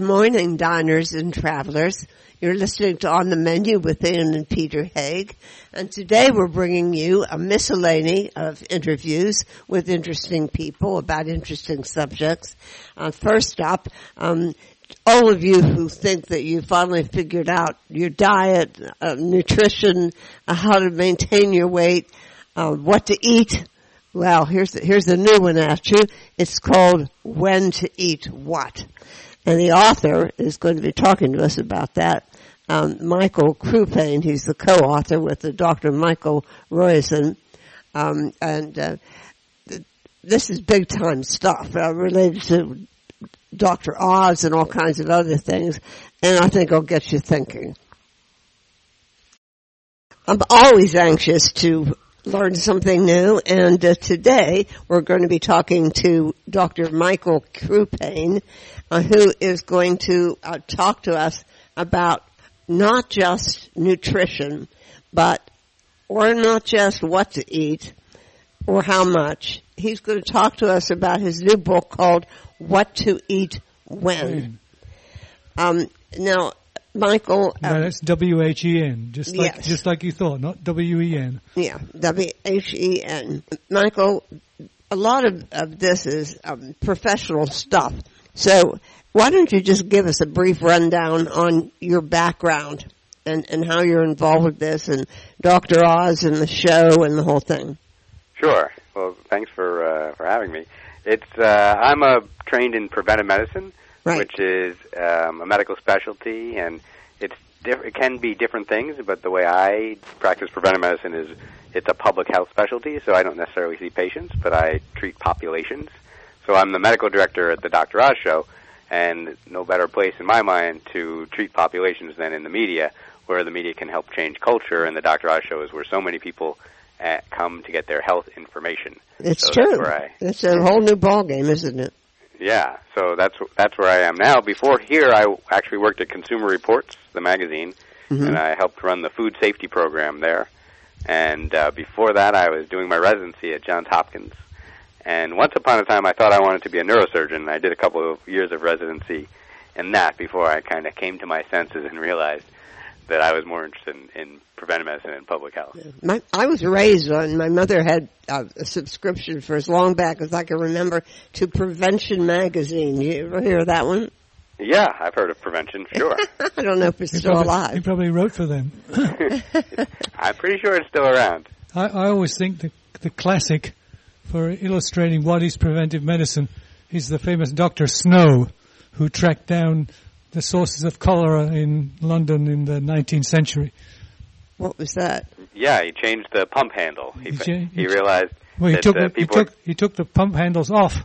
Good morning, diners and travelers. You're listening to On the Menu with Ian and Peter Haig. And today we're bringing you a miscellany of interviews with interesting people about interesting subjects. Uh, first up, um, all of you who think that you finally figured out your diet, uh, nutrition, uh, how to maintain your weight, uh, what to eat, well, here's here's a new one at you. It's called When to Eat What. And the author is going to be talking to us about that. Um, Michael Crupain, he's the co-author with the Dr. Michael Roizen. Um, and uh, th- this is big time stuff uh, related to Dr. Oz and all kinds of other things. And I think it'll get you thinking. I'm always anxious to learn something new. And uh, today we're going to be talking to Dr. Michael Crupain, uh, who is going to uh, talk to us about not just nutrition, but or not just what to eat or how much. He's going to talk to us about his new book called What to Eat When. Um, now, Michael. No, um, that's W H E N, just like Yes. just like you thought, not W E N. Yeah, W H E N. Michael, a lot of, of this is um, professional stuff. So why don't you just give us a brief rundown on your background and, and how you're involved with this and Dr. Oz and the show and the whole thing? Sure. Well, thanks for uh, for having me. It's uh, I'm a trained in preventive medicine, Right. which is um, a medical specialty, and it's diff- it can be different things. But the way I practice preventive medicine is it's a public health specialty, so I don't necessarily see patients, but I treat populations. So I'm the medical director at the Dr. Oz Show, and no better place in my mind to treat populations than in the media, where the media can help change culture, and the Dr. Oz Show is where so many people uh, come to get their health information. It's So true. I, It's a whole new ballgame, isn't it? yeah, so that's that's where I am now. Before here, I actually worked at Consumer Reports, the magazine, Mhm. and I helped run the food safety program there. And uh, before that, I was doing my residency at Johns Hopkins. And once upon a time, I thought I wanted to be a neurosurgeon. I did a couple of years of residency in that before I kind of came to my senses and realized that I was more interested in, in preventive medicine and public health. My, I was raised on, my mother had uh, a subscription for as long back as I can remember to Prevention Magazine. You ever hear of that one? Yeah, I've heard of prevention, sure. I don't know if it's He still probably, alive. he probably wrote for them. I'm pretty sure it's still around. I, I always think the the classic for illustrating what is preventive medicine is the famous Doctor Snow, who tracked down the sources of cholera in London in the 19th century. What was that? Yeah, he changed the pump handle. He, He cha- he he- realized Well, he that took uh, the, he took he took the pump handles off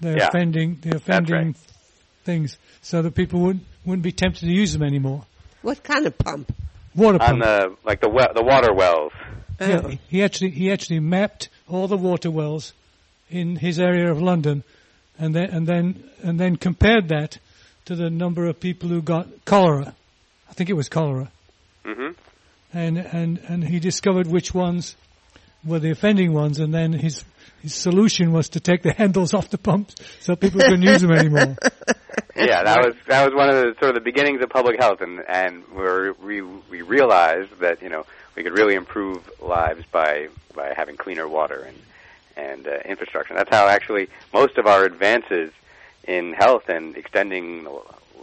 the Yeah. offending the offending things, so that people wouldn't wouldn't be tempted to use them anymore. What kind of pump? Water pump. on the like the well, the water wells. Yeah, Oh. he actually he actually mapped all the water wells in his area of London, and then and then and then compared that to the number of people who got cholera. I think it was cholera, Mm-hmm. and and and he discovered which ones were the offending ones, and then his his solution was to take the handles off the pumps so people couldn't use them anymore. Yeah, that was that was one of the sort of the beginnings of public health, and and we're, we we realized that you know we could really improve lives by by having cleaner water and and uh, infrastructure. That's how actually most of our advances in health and extending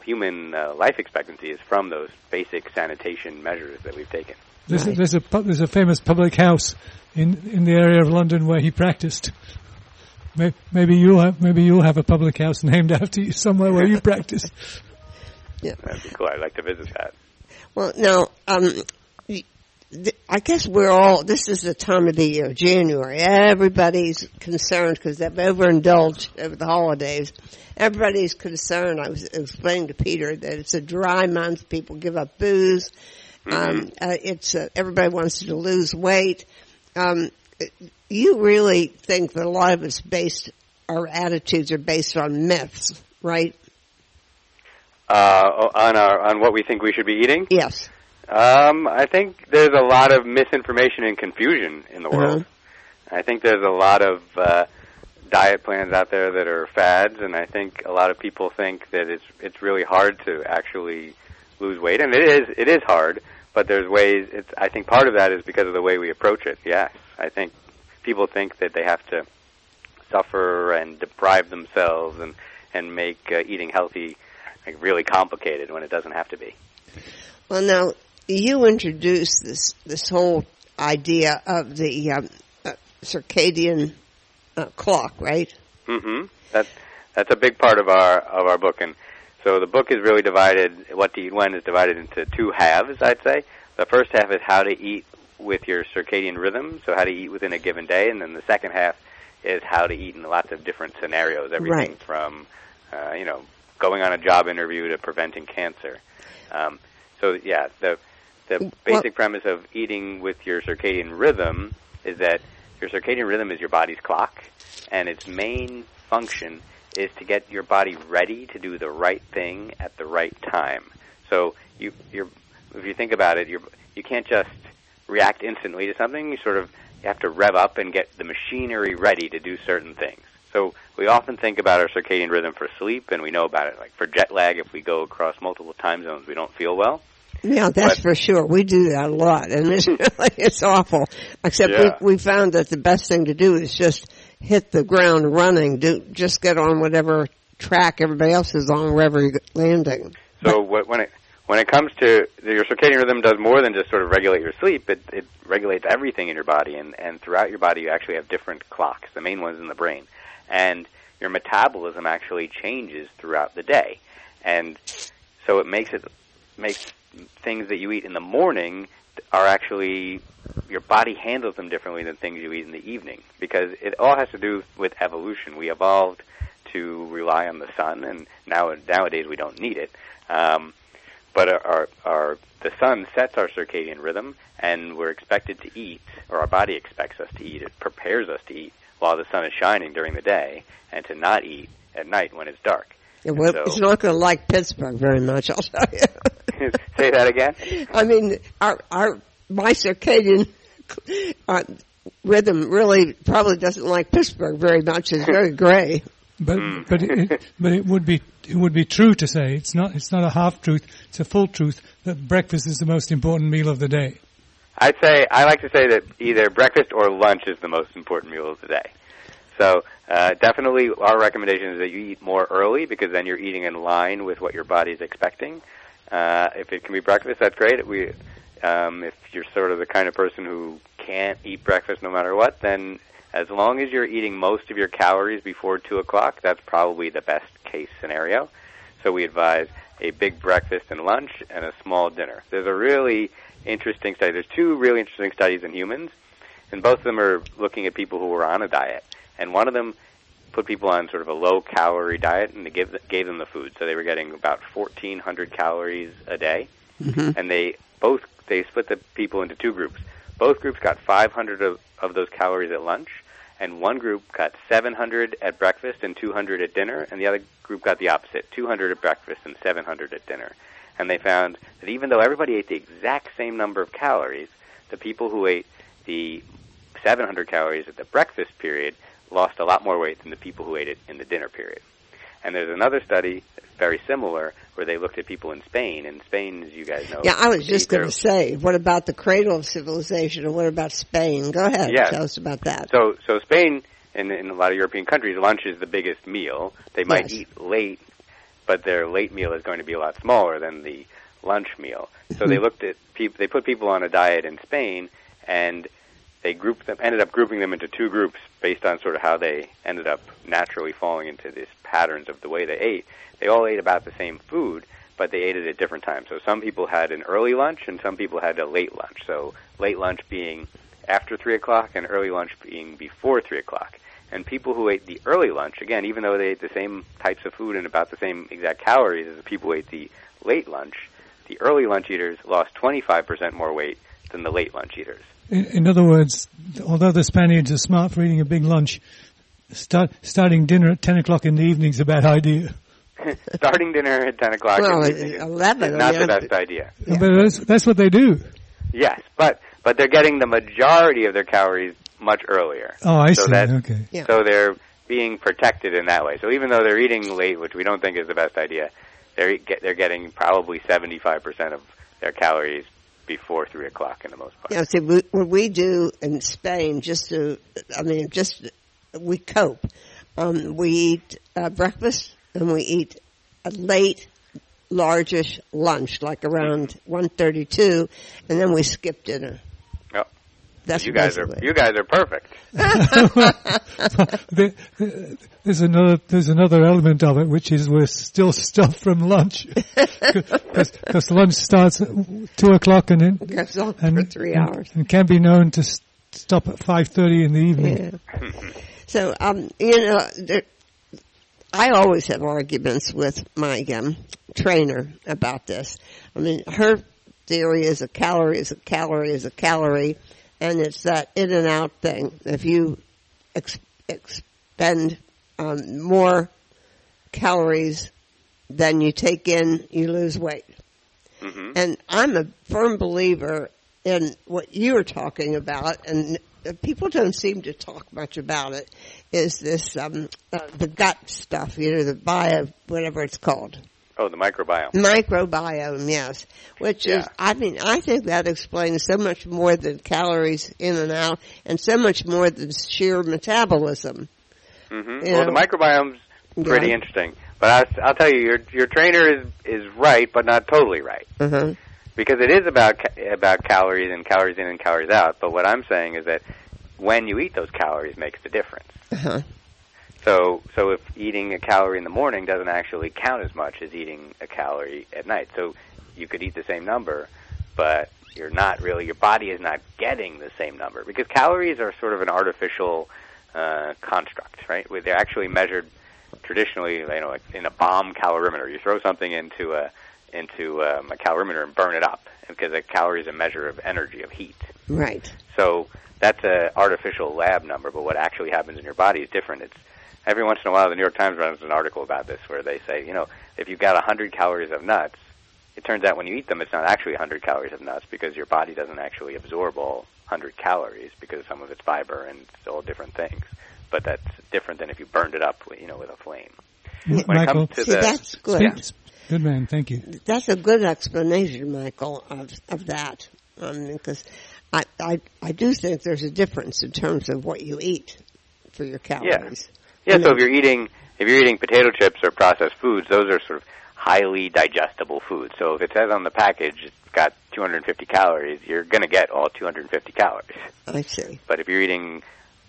human uh, life expectancy is from those basic sanitation measures that we've taken. There's, a, there's a there's a famous public house in in the area of London where he practiced. Maybe you'll have maybe you'll have a public house named after you somewhere where you practice. Yeah, That'd be cool. I'd like to visit that. Well, now, um, y- th- I guess we're all, this is the time of the year, January. Everybody's concerned because they've overindulged over the holidays. Everybody's concerned. I was explaining to Peter that it's a dry month. People give up booze. Um, uh, it's, uh, everybody wants to lose weight. Um, you really think that a lot of it's based, our attitudes are based on myths, right? Uh, on our on what we think we should be eating. Yes. Um, I think there's a lot of misinformation and confusion in the world. I think there's a lot of uh, diet plans out there that are fads, and I think a lot of people think that it's it's really hard to actually lose weight, and it is it is hard. But there's ways. It's I think part of that is because of the way we approach it. Yes, I think people think that they have to suffer and deprive themselves and and make uh, eating healthy like really complicated when it doesn't have to be. Well, now you introduced this this whole idea of the um, uh, circadian uh, clock, right? Mm-hmm. That's that's a big part of our of our book, and so the book is really divided. What to eat when is divided into two halves. I'd say the first half is how to eat with your circadian rhythm, so how to eat within a given day, and then the second half is how to eat in lots of different scenarios. Everything Right. from uh, you know going on a job interview to preventing cancer. Um, so yeah, the the Well- basic premise of eating with your circadian rhythm is that your circadian rhythm is your body's clock, and its main function is to get your body ready to do the right thing at the right time. So you you're if you think about it, you you can't just react instantly to something. You sort of you have to rev up and get the machinery ready to do certain things. So we often think about our circadian rhythm for sleep, and we know about it. Like for jet lag, if we go across multiple time zones, we don't feel well. Yeah, that's But- for sure. We do that a lot, and it's really, it's awful. Except Yeah. we we found that the best thing to do is just hit the ground running. Do just get on whatever track everybody else is on, wherever you're landing. So what, when it when it comes to your circadian rhythm, does more than just sort of regulate your sleep. It it regulates everything in your body, and and throughout your body, you actually have different clocks. The main one's in the brain, and your metabolism actually changes throughout the day, and so it makes it makes things that you eat in the morning are actually your body handles them differently than things you eat in the evening because it all has to do with evolution. We evolved to rely on the sun, and now nowadays we don't need it. Um, but our, our, our the sun sets our circadian rhythm, and we're expected to eat, or our body expects us to eat. It prepares us to eat while the sun is shining during the day, and to not eat at night when it's dark. Yeah, well, So- it's not going to like Pittsburgh very much, I'll tell you. Say that again. I mean, our our my circadian uh, rhythm really probably doesn't like Pittsburgh very much. It's very gray. But Mm. but it, it, but it would be it would be true to say it's not it's not a half truth. It's a full truth that breakfast is the most important meal of the day. I'd say I like to say that either breakfast or lunch is the most important meal of the day. So uh, definitely, our recommendation is that you eat more early because then you're eating in line with what your body's expecting. Uh, if it can be breakfast, that's great. We, um, if you're sort of the kind of person who can't eat breakfast no matter what, then as long as you're eating most of your calories before two o'clock, that's probably the best case scenario. So we advise a big breakfast and lunch and a small dinner. There's a really interesting study. There's two really interesting studies in humans, and both of them are looking at people who were on a diet. And one of them put people on sort of a low calorie diet, and they gave gave them the food. So they were getting about 1,400 calories a day, mm-hmm. and they both they split the people into two groups. Both groups got 500 of, of those calories at lunch, and one group got 700 at breakfast and 200 at dinner, and the other group got the opposite, 200 at breakfast and 700 at dinner. And they found that even though everybody ate the exact same number of calories, the people who ate the 700 calories at the breakfast period lost a lot more weight than the people who ate it in the dinner period. And there's another study very similar where they looked at people in Spain. In Spain, as you guys know, Yeah, I was just going to say, what about the cradle of civilization, and what about Spain? Go ahead, Yes. tell us about that. So, so Spain and in a lot of European countries, lunch is the biggest meal. They might Yes. eat late, but their late meal is going to be a lot smaller than the lunch meal. So they mm-hmm. looked at people. They put people on a diet in Spain, and they grouped them. Ended up grouping them into two groups based on sort of how they ended up naturally falling into these patterns of the way they ate. They all ate about the same food, but they ate it at different times. So some people had an early lunch, and some people had a late lunch. So late lunch being after three o'clock, and early lunch being before three o'clock. And people who ate the early lunch, again, even though they ate the same types of food and about the same exact calories as the people who ate the late lunch, the early lunch eaters lost 25% more weight than the late lunch eaters. In, in other words, although the Spaniards are smart for eating a big lunch, start, starting dinner at 10 o'clock in the evening is a bad idea. Starting dinner at 10 o'clock Well, in the evening is- 11, is not I the best idea. Yeah. But that's, that's what they do. Yes, but but they're getting the majority of their calories much earlier. Oh, I So see. that- okay. Yeah. So they're being protected in that way. So even though they're eating late, which we don't think is the best idea, they're get, they're getting probably 75% of their calories before three o'clock in the most part. Yeah, see, we, what we do in Spain, just to, I mean, just we cope. Um, we eat uh, breakfast and we eat a late, largish lunch, like around one thirty-two, and then we skip dinner. Yep. That's you guys are basically- you guys are perfect. There- There's another there's another element of it, which is we're still stuffed from lunch because lunch starts at two o'clock and it goes on and, for three hours. and can be known to s- stop at five thirty in the evening. Yeah. so, um, you know, there, I always have arguments with my um, trainer about this. I mean, her theory is a calorie is a calorie is a calorie, and it's that in and out thing. If you ex- expend um, more calories than you take in, you lose weight. hmm And I'm a firm believer in what you're talking about, and people don't seem to talk much about it. Is this um, uh, the gut stuff? You know, the bio, whatever it's called, Oh, the microbiome. microbiome. Yes, which is, I mean, I think that explains so much more than calories in and out, and so much more than sheer metabolism. hmm You Well, know. the microbiome's pretty Yeah. interesting, but I, I'll tell you, your your trainer is is right, but not totally right. Uh-huh. because it is about about calories and calories in and calories out. But what I'm saying is that when you eat those calories makes the difference. Uh-huh. So so if eating a calorie in the morning doesn't actually count as much as eating a calorie at night. So you could eat the same number, but you're not really your body is not getting the same number because calories are sort of an artificial uh, construct, right? Where They're actually measured traditionally, you know, like in a bomb calorimeter. You throw something into a into um, a calorimeter and burn it up because a calorie is a measure of energy of heat. Right. So that's a artificial lab number, but what actually happens in your body is different. It's every once in a while the New York Times runs an article about this where they say, you know, if you've got 100 calories of nuts, it turns out when you eat them it's not actually 100 calories of nuts because your body doesn't actually absorb all 100 calories because some of it's fiber and it's all different things. But that's different than if you burned it up, you know, with a flame. When it Michael, comes to See, the that's good. Yeah. good man, thank you. That's a good explanation, Michael, of of that. Um, because I, I I do think there's a difference in terms of what you eat for your calories. Yeah, And so if you're eating if you're eating potato chips or processed foods, those are sort of highly digestible foods. So if it says on the package it's got 250 calories, you're going to get all 250 calories. I see. But if you're eating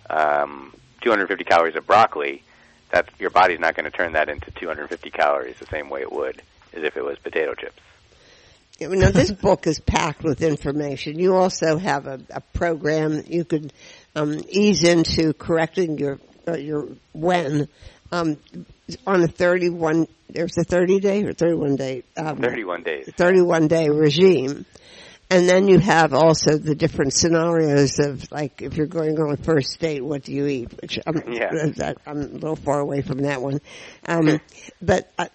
um, 250 calories of broccoli, that's your body's not going to turn that into 250 calories the same way it would as if it was potato chips. You know, this book is packed with information. You also have a, a program you could um, ease into correcting your uh, your when um, on a 31. There's a 30 day or 31 day. Um, 31 days. 31 day regime. And then you have also the different scenarios of like if you're going on a first date, what do you eat? Which I'm, Yeah. I'm a little far away from that one. Um, but uh,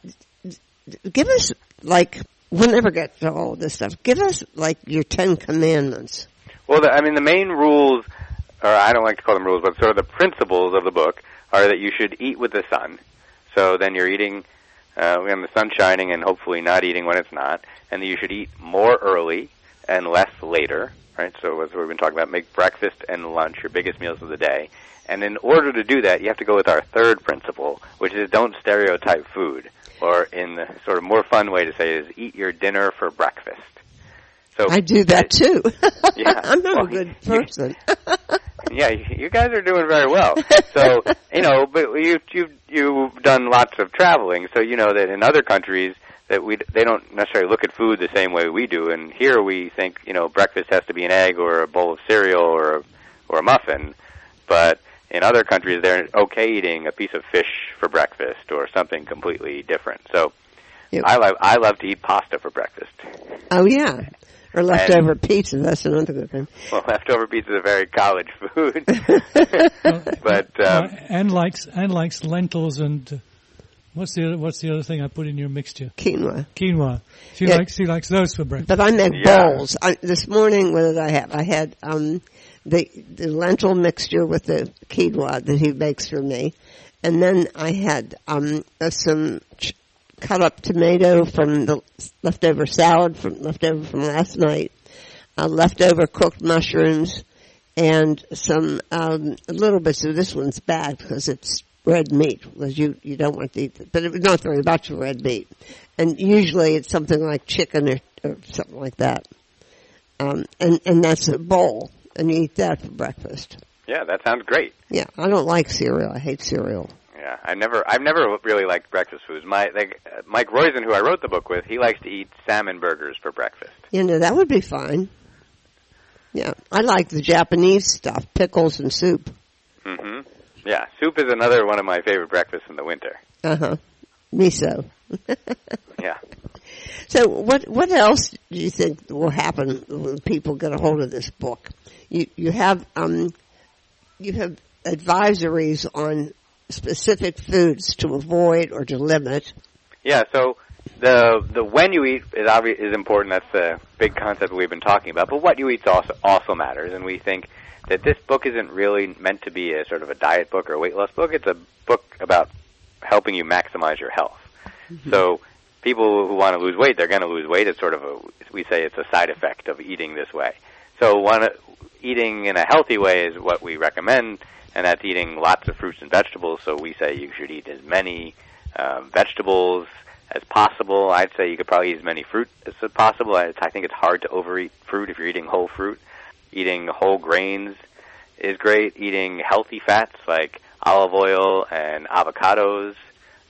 give us like we'll never get to all this stuff. Give us like your Ten Commandments. Well, the, I mean, the main rules, or I don't like to call them rules, but sort of the principles of the book are that you should eat with the sun. So then you're eating uh, when the sun's shining and hopefully not eating when it's not. And that you should eat more early and less later, right? So as we've been talking about, make breakfast and lunch your biggest meals of the day. And in order to do that, you have to go with our third principle, which is don't stereotype food. Or in the sort of more fun way to say it is eat your dinner for breakfast. So I do that too. Yeah. I'm not Well, a good you- person. yeah, you you guys are doing very well. So you know, but you you've you've done lots of traveling, so you know that in other countries that we they don't necessarily look at food the same way we do, and here we think you know breakfast has to be an egg or a bowl of cereal or a, or a muffin, but in other countries they're okay eating a piece of fish for breakfast or something completely different. So Yep. I love I love to eat pasta for breakfast. oh yeah. Or leftover pizza. That's another good thing. Well, leftover pizza is a very college food, but um, Uh, Anne likes Anne likes lentils and what's the other, what's the other thing I put in your mixture? Quinoa. Quinoa. She Yeah. likes she likes those for breakfast. But I make Yeah. bowls. I, this morning, what did I have? I had um, the the lentil mixture with the quinoa that he makes for me, and then I had um, uh, some ch- cut up tomato from the leftover salad from leftover from last night, uh, leftover cooked mushrooms, and some um, little bits of this one's bad because it's red meat because you you don't want to eat it, but it was not very much red meat, and usually it's something like chicken or, or something like that, um, and and that's a bowl, and you eat that for breakfast. Yeah, that sounds great. Yeah, I don't like cereal. I hate cereal. Yeah, I never, I've never really liked breakfast foods. My like Mike Roizen, who I wrote the book with, he likes to eat salmon burgers for breakfast. You know that would be fine. Yeah, I like the Japanese stuff, pickles and soup. Mm hmm Yeah, soup is another one of my favorite breakfasts in the winter. Uh huh. Miso. Yeah. So what what else do you think will happen when people get a hold of this book? You you have um you have advisories on specific foods to avoid or to limit. Yeah, so the the when you eat is obvious is important. That's the big concept we've been talking about. But what you eat also also matters, and we think that this book isn't really meant to be a sort of a diet book or a weight loss book. It's a book about helping you maximize your health. Mm-hmm. So people who want to lose weight, they're going to lose weight. It's sort of a we say it's a side effect of eating this way. So one eating in a healthy way is what we recommend, and that's eating lots of fruits and vegetables. So we say you should eat as many um, vegetables as possible. I'd say you could probably eat as many fruit as possible. I, I think it's hard to overeat fruit if you're eating whole fruit. Eating whole grains is great. Eating healthy fats like olive oil and avocados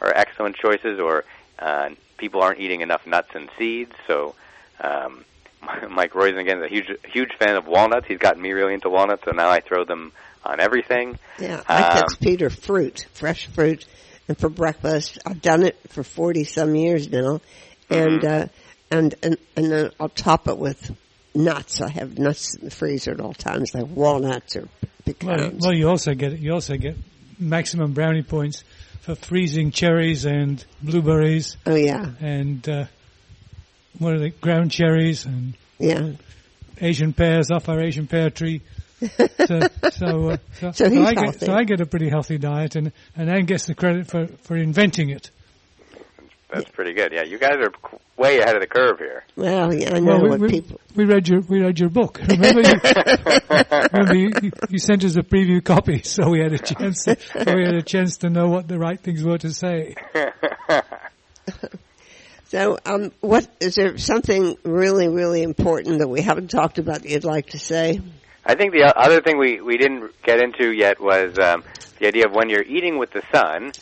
are excellent choices. Or uh, people aren't eating enough nuts and seeds, so. Um, Mike Roizen again is a huge huge fan of walnuts. He's gotten me really into walnuts, so now I throw them on everything. Yeah, I Um, text Peter fruit, fresh fruit, and for breakfast. I've done it for forty some years now, and Mm-hmm. uh, and and and then I'll top it with nuts. I have nuts in the freezer at all times, like walnuts or pecans. well, you also get you also get maximum brownie points for freezing cherries and blueberries oh yeah, and uh, what are they? Ground cherries and yeah. Asian pears off our Asian pear tree. So, so, uh, so, So he's I get, so I get a pretty healthy diet, and and Anne gets the credit for for inventing it. That's pretty good. Yeah, you guys are way ahead of the curve here. Well, yeah, I know Well, we, what we, people. we read your we read your book. Remember, you, remember you, you- you sent us a preview copy, so we had a chance. To, we had a chance to know what the right things were to say. So, um, what is there something really, really important that we haven't talked about that you'd like to say? I think the other thing we, we didn't get into yet was um, the idea of when you're eating with the sun,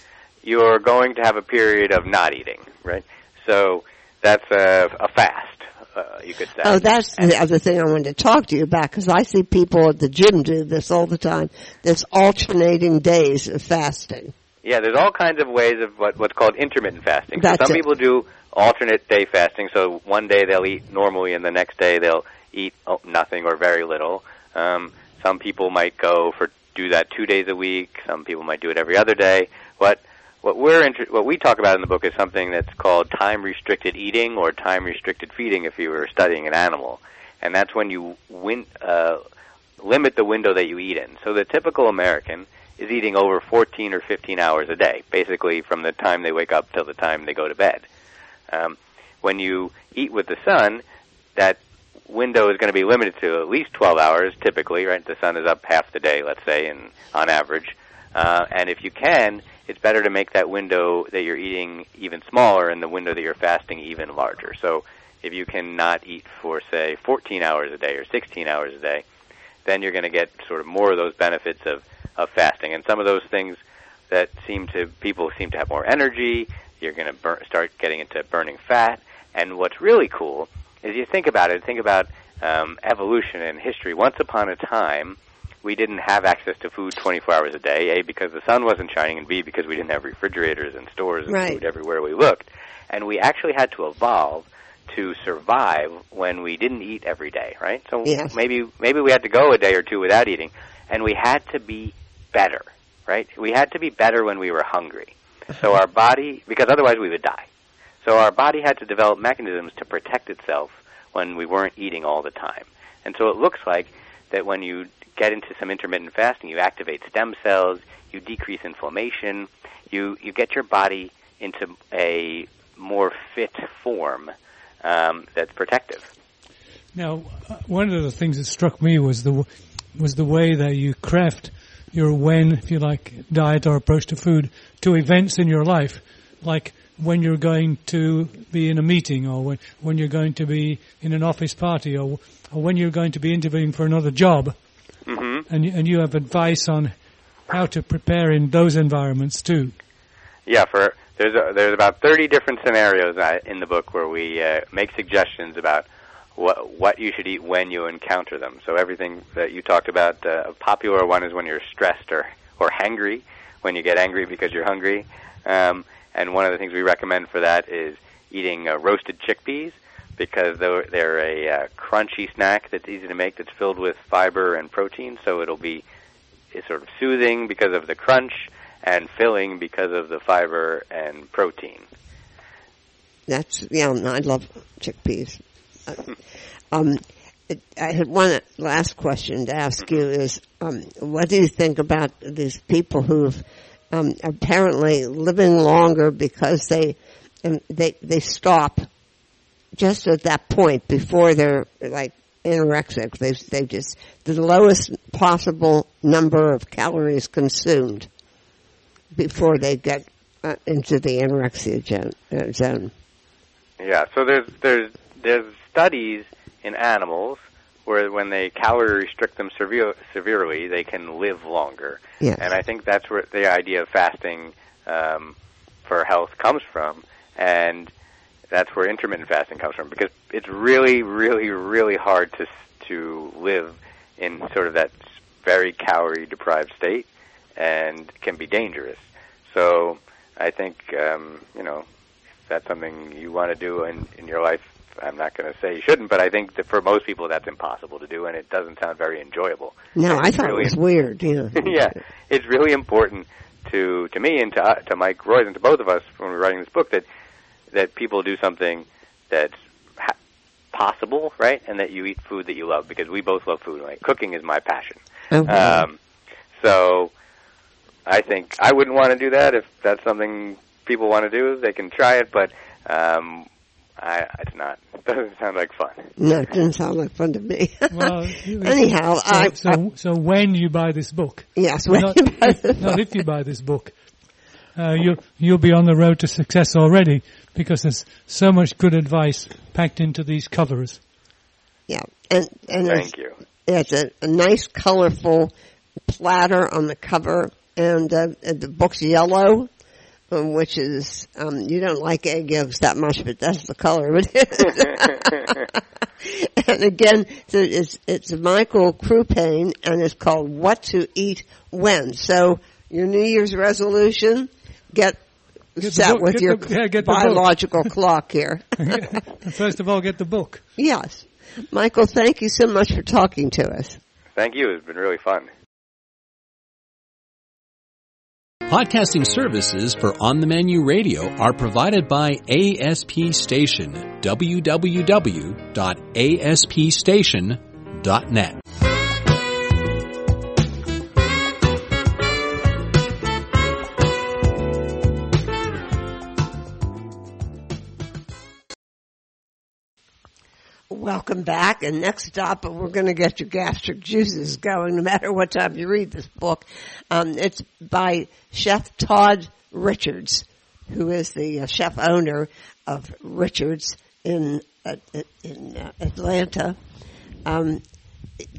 you're going to have a period of not eating, right? So that's a, a fast, uh, you could say. Oh, that's the other thing I wanted to talk to you about because I see people at the gym do this all the time. There's alternating days of fasting. Yeah, there's all kinds of ways of what, what's called intermittent fasting. So some it. people do alternate day fasting. So one day they'll eat normally, and the next day they'll eat oh, nothing or very little. Um, some people might go for do that two days a week. Some people might do it every other day. What what we're inter- what we talk about in the book is something that's called time restricted eating or time restricted feeding. If you were studying an animal, and that's when you win, uh, limit the window that you eat in. So the typical American is eating over 14 or 15 hours a day, basically from the time they wake up till the time they go to bed. Um, when you eat with the sun, that window is going to be limited to at least 12 hours, typically, right? The sun is up half the day, let's say, in, on average. Uh, and if you can, it's better to make that window that you're eating even smaller and the window that you're fasting even larger. So if you cannot eat for, say, 14 hours a day or 16 hours a day, then you're going to get sort of more of those benefits of, of fasting. And some of those things that seem to, people seem to have more energy, you're going to start getting into burning fat. And what's really cool is you think about it, think about um, evolution and history. Once upon a time, we didn't have access to food 24 hours a day, A, because the sun wasn't shining, and B, because we didn't have refrigerators and stores and Right. food everywhere we looked. And we actually had to evolve to survive when we didn't eat every day, right? So Yes. maybe maybe we had to go a day or two without eating, and we had to be better, right? We had to be better when we were hungry. So our body, because otherwise we would die. So our body had to develop mechanisms to protect itself when we weren't eating all the time. And so it looks like that when you get into some intermittent fasting, you activate stem cells, you decrease inflammation, you you get your body into a more fit form um, that's protective. Now, uh, one of the things that struck me was the was the way that you craft your when, if you like, diet or approach to food to events in your life, like when you're going to be in a meeting or when, when you're going to be in an office party or, or when you're going to be interviewing for another job. Mm-hmm. And, and you have advice on how to prepare in those environments too. Yeah, for there's a, there's about 30 different scenarios in the book where we uh, make suggestions about what what you should eat when you encounter them. So everything that you talked about, uh, a popular one is when you're stressed or or hangry, when you get angry because you're hungry. Um, and one of the things we recommend for that is eating uh, roasted chickpeas because they're, they're a uh, crunchy snack that's easy to make that's filled with fiber and protein. So it'll be it's sort of soothing because of the crunch and filling because of the fiber and protein. That's yeah. I love chickpeas. Uh, um, I had one last question to ask you: Is um, what do you think about these people who've um, apparently living longer because they um, they they stop just at that point before they're like anorexic. They they just the lowest possible number of calories consumed before they get uh, into the anorexia uh, zone. Yeah. So there's there's there's studies in animals where when they calorie restrict them severe, severely, they can live longer. Yes. And I think that's where the idea of fasting um, for health comes from, and that's where intermittent fasting comes from because it's really, really, really hard to to live in sort of that very calorie deprived state, and can be dangerous. So I think um, you know if that's something you want to do in in your life I'm not going to say you shouldn't, but I think that for most people that's impossible to do, and it doesn't sound very enjoyable. No, I thought really it was weird. Yeah, yeah, it's really important to to me and to uh, to Mike Roizen and to both of us when we're writing this book that that people do something that's ha- possible, right, and that you eat food that you love because we both love food. Like cooking is my passion. Okay. Um, so I think I wouldn't want to do that. If that's something people want to do, they can try it, but. Um, I, it's not. It doesn't sound like fun. no, it didn't sound like fun to me. Well, anyhow, so, I, so, I so when you buy this book, yes, when not, you buy the if, not book. if you buy this book, uh, you you'll be on the road to success already because there's so much good advice packed into these covers. yeah, and and it's, Thank you. it's a, a nice, colorful platter on the cover, and uh, the book's yellow. Which is um, you don't like egg yolks that much, but that's the color of it. and again, so it's it's Michael Crupain, and it's called "What to Eat When." So your New Year's resolution: get, the set book, with get your the- yeah, get biological clock here. First of all, get the book. yes, Michael, thank you so much for talking to us. Thank you. It's been really fun. Podcasting services for On the Menu Radio are provided by ASP Station. www.aspstation.net. Welcome back, and next stop, we're going to get your gastric juices going, no matter what time you read this book. Um, it's by Chef Todd Richards, who is the uh, chef owner of Richards in uh, in uh, Atlanta. Um,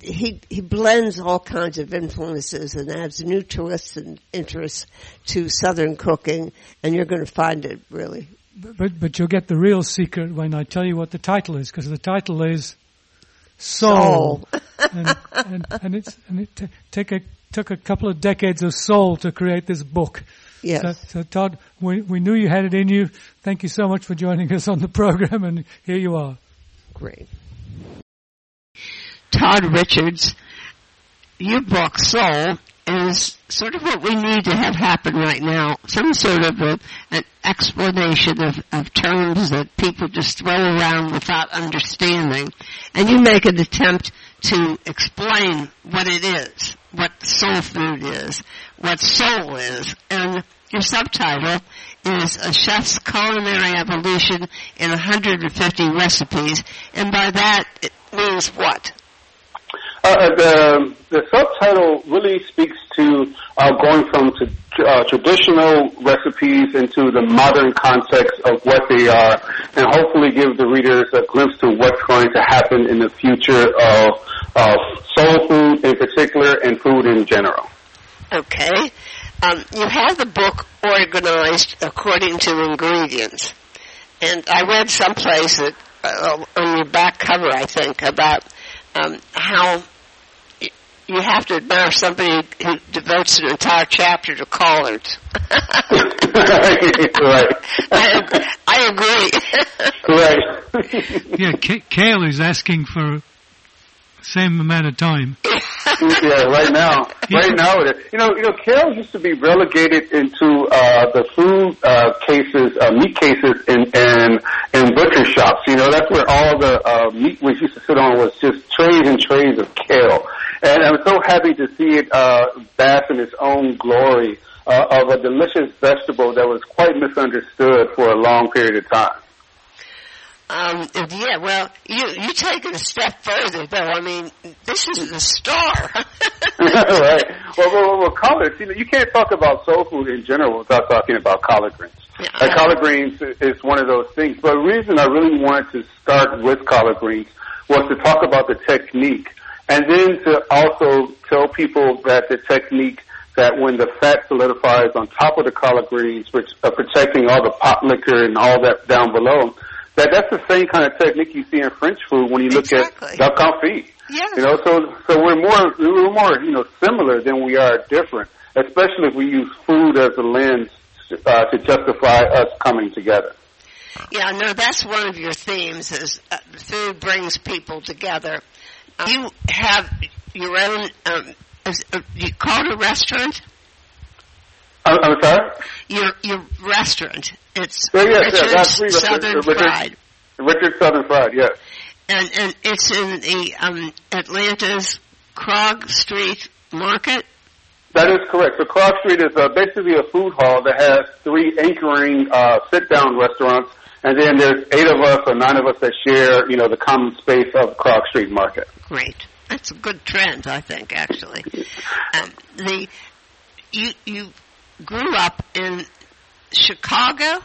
he he blends all kinds of influences and adds new twists and interests to Southern cooking, and you're going to find it really But but you'll get the real secret when I tell you what the title is, because the title is Soul, Soul. and, and and it's and it t- take a took a couple of decades of soul to create this book. yes. So, so Todd, we we knew you had it in you. Thank you so much for joining us on the program, and here you are. Great. Todd Richards, your book, Soul, is sort of what we need to have happen right now. Some sort of a, an explanation of, of terms that people just throw around without understanding. And you make an attempt to explain what it is, what soul food is, what soul is, and your subtitle is A Chef's Culinary Evolution in 150 Recipes, and by that it means what? Uh, the, the subtitle really speaks to uh, going from uh, traditional recipes into the modern context of what they are, and hopefully give the readers a glimpse to what's going to happen in the future of, of soul food in particular and food in general. Okay. Um, you have the book organized according to ingredients. And I read someplace that, uh, on your back cover, I think, about um, how you have to admire somebody who devotes an entire chapter to collards. right. I, I agree. right. yeah, Kale is asking for same amount of time. yeah, right now, right now, you know, you know, kale used to be relegated into uh, the food uh, cases, uh, meat cases in in in butcher shops. You know, that's where all the uh, meat we used to sit on was just trays and trays of kale. And I'm so happy to see it uh, bask in its own glory uh, of a delicious vegetable that was quite misunderstood for a long period of time. Um, yeah, well, you you take it a step further, though. I mean, this is the star. right. Well, well, well, collards. You know, you can't talk about soul food in general without talking about collard greens. Yeah. Like collard greens is one of those things. But the reason I really wanted to start with collard greens was to talk about the technique, and then to also tell people that the technique that when the fat solidifies on top of the collard greens, which are protecting all the pot liquor and all that down below that that's the same kind of technique you see in French food when you look exactly. at duck confit. Yeah. You know, so so we're more we're more you know similar than we are different, especially if we use food as a lens uh, to justify us coming together. Yeah, no, that's one of your themes is uh, food brings people together. Um, you have your own. Um, is, uh, you call it a restaurant? I'm, I'm sorry. Your your restaurant it's yeah, yes, Richard's yes, that's Southern Richard, Fried. Richard Southern Fried, yes. And and it's in the um, Atlanta's Krog Street Market. That is correct. So Krog Street is uh, basically a food hall that has three anchoring uh, sit-down restaurants, and then there's eight of us or nine of us that share, you know, the common space of Krog Street Market. Great. That's a good trend, I think, actually. Um, the you you grew up in Chicago?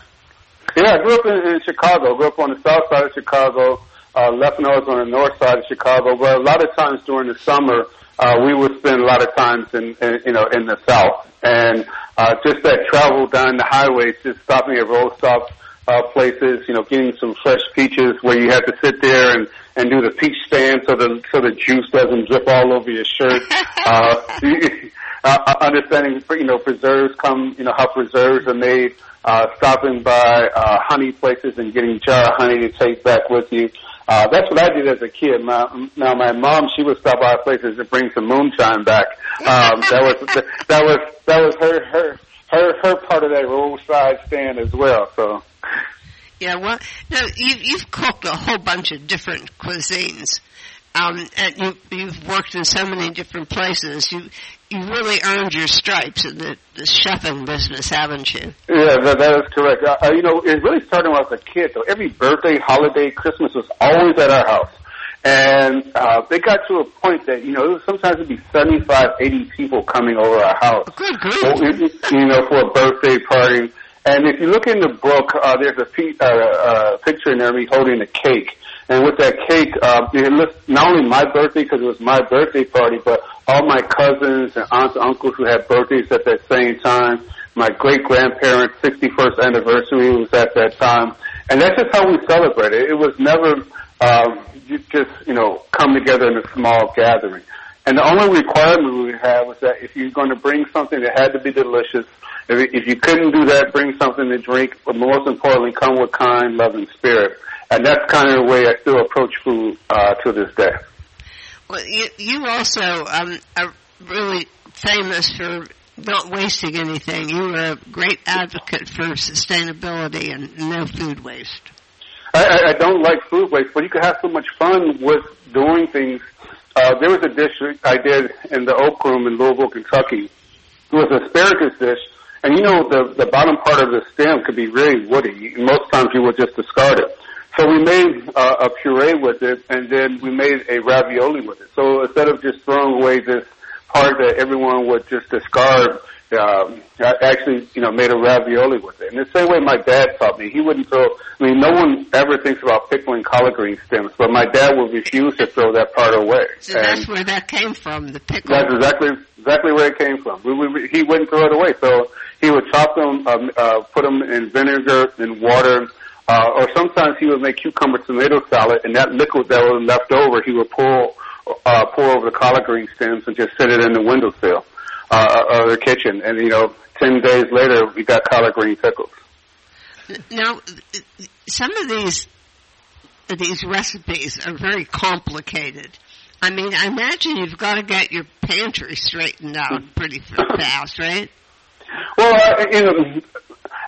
Yeah, I grew up in, in Chicago. Grew up on the south side of Chicago. Uh, left nose on the north side of Chicago. But a lot of times during the summer, uh, we would spend a lot of times in, in you know in the south, and uh, just that travel down the highways, just stopping at road stop uh, places, you know, getting some fresh peaches where you have to sit there and and do the peach stand so the so the juice doesn't drip all over your shirt. uh, uh, uh, understanding, you know, preserves come, you know, how preserves are made, uh, stopping by uh, honey places and getting jar honey to take back with you. Uh, that's what I did as a kid. My, now my mom, she would stop by places and bring some moonshine back. Um, that was that was that was her her her her part of that roadside stand as well. So. Yeah, well, no, you've, you've cooked a whole bunch of different cuisines. Um, and you, you've worked in so many different places. You you really earned your stripes in the, the chefing business, haven't you? Yeah, that, that is correct. Uh, you know, it really started when I was a kid. So every birthday, holiday, Christmas was always at our house. And uh, they got to a point that, you know, it was, sometimes it'd be 75, 80 people coming over our house. Good grief. You know, for a birthday party. And if you look in the book, uh, there's a pe- uh, uh, picture in there of me holding a cake. And with that cake, uh, it lists not only my birthday because it was my birthday party, but all my cousins and aunts and uncles who had birthdays at that same time. My great grandparents' 61st anniversary was at that time. And that's just how we celebrated. It was never um, just, you know, come together in a small gathering. And the only requirement we had was that if you're going to bring something, it had to be delicious. If, if you couldn't do that, bring something to drink, but most importantly, come with kind, loving spirit and that's kind of the way I still approach food uh, to this day. Well, you, you also um, are really famous for not wasting anything. You are a great advocate for sustainability and no food waste. I, I don't like food waste, but you can have so much fun with doing things uh, there was a dish I did in the Oak Room in Louisville, Kentucky. It was an asparagus dish, and you know the the bottom part of the stem could be very woody. Most times you would just discard it. So we made uh, a puree with it, and then we made a ravioli with it. So instead of just throwing away this part that everyone would just discard, um, I actually, you know, made a ravioli with it. In the same way my dad taught me, he wouldn't throw. I mean, no one ever thinks about pickling collard green stems, but my dad would refuse to throw that part away. So and that's where that came from, the pickle. that's exactly exactly where it came from. We, we, he wouldn't throw it away, so he would chop them, um, uh, put them in vinegar and water, uh, or sometimes he would make cucumber tomato salad, and that liquid that was left over, he would pour uh, pour over the collard green stems and just sit it in the windowsill uh, of the kitchen. And you know, ten days later, we got collard green pickles. Now, some of these these recipes are very complicated. I mean, I imagine you've got to get your pantry straightened out pretty fast, right? Well, uh, you know,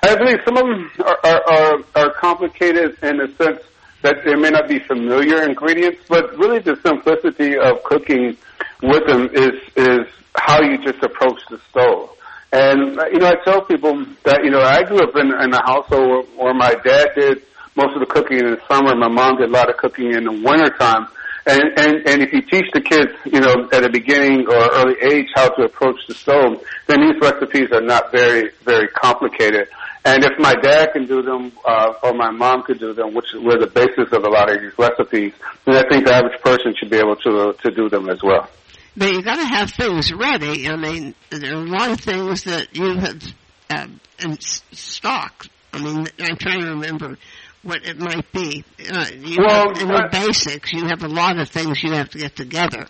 I believe some of them are, are, are, complicated in the sense that there may not be familiar ingredients, but really the simplicity of cooking with them is is how you just approach the stove. And uh, you know, I tell people that you know I grew up in, in a household where, where my dad did most of the cooking in the summer. My mom did a lot of cooking in the wintertime. And, and, and if you teach the kids, you know, at a beginning or early age how to approach the stove, then these recipes are not very, very complicated. And if my dad can do them, uh, or my mom could do them, which were the basis of a lot of these recipes, then I think the average person should be able to, to do them as well. But you got to have things ready. I mean, there are a lot of things that you have uh, in stock. I mean, I'm trying to remember what it might be. Uh, you Well, have, in the basics, you have a lot of things you have to get together.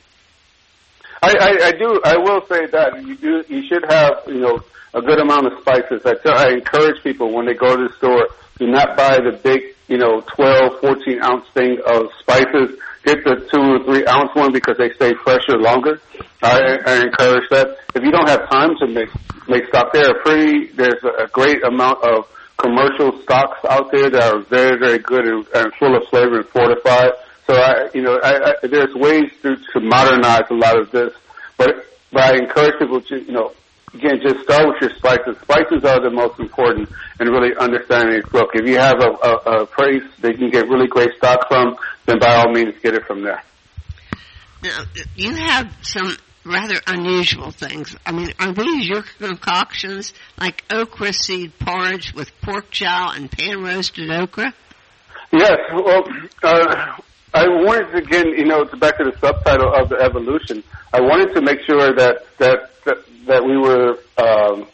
I, I, I do. I will say that you do. You should have, you know, a good amount of spices. I tell, I encourage people when they go to the store, do not buy the big, you know, 12, 14 ounce thing of spices. Get the two or three ounce one because they stay fresher longer. I, I encourage that. If you don't have time to make make stock, there are pretty. There's a great amount of commercial stocks out there that are very, very good and, and full of flavor and fortified. So I, you know, I, I, there's ways to, to modernize a lot of this, but but I encourage people to, you know, again, just start with your spices. Spices are the most important in really understanding a cook. If you have a, a, a place that you can get really great stock from, then by all means get it from there. Now, you have some rather unusual things. I mean, are these your concoctions, like okra seed porridge with pork jowl and pan roasted okra? Yes, well, uh, I wanted to again, you know, to back to the subtitle of the evolution. I wanted to make sure that that that, that we were um,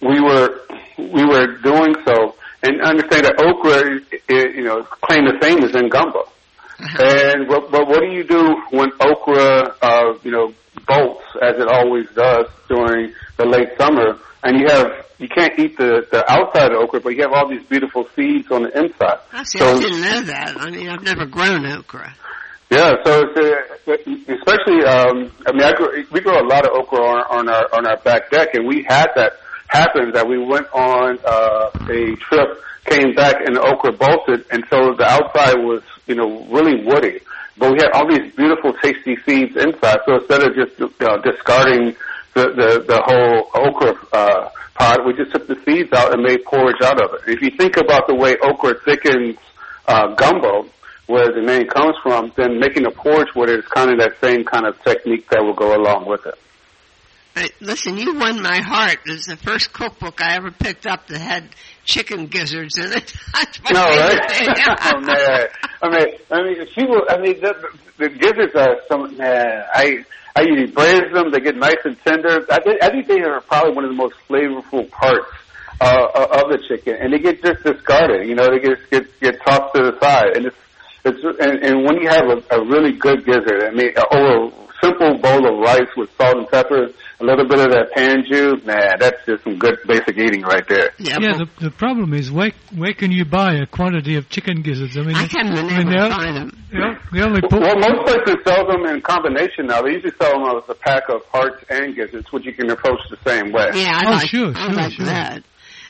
we were we were doing so, and understand that okra, i you know, claim to fame is in gumbo. And but, but what do you do when okra, uh, you know, bolts as it always does during the late summer, and you have you can't eat the the outside of okra, but you have all these beautiful seeds on the inside. I see, So- I didn't know that. I mean, I've never grown okra. Yeah, so it's, uh, especially, um, I mean, I grew, we grow a lot of okra on, on our on our back deck, and we had that happen that we went on uh, a trip, came back, and the okra bolted, and so the outside was, you know, really woody, but we had all these beautiful, tasty seeds inside. So instead of just you know, discarding the the, the whole okra uh, pod, we just took the seeds out and made porridge out of it. If you think about the way okra thickens uh, gumbo, where the name comes from, then making a porridge with it is kind of that same kind of technique that will go along with it. Listen, you won my heart. It was the first cookbook I ever picked up that had chicken gizzards in it. No, right? oh man, I mean, I mean, people. I mean, the, the gizzards are some. Man, I I usually braise them. They get nice and tender. I think I think they are probably one of the most flavorful parts uh, of the chicken, and they get just discarded. You know, they get get get tossed to the side, and it's it's and, and when you have a, a really good gizzard, I mean, or a simple bowl of rice with salt and pepper, a little bit of that pan juice, man, that's just some good basic eating right there. Yeah, Yeah, the, the problem is where where can you buy a quantity of chicken gizzards? I mean, I can't I mean, remember find them. yeah, they only put, Well, most places sell them in combination now. They usually sell them as a pack of hearts and gizzards, which you can approach the same way. Yeah, I Oh, like, sure, I sure, like sure. that.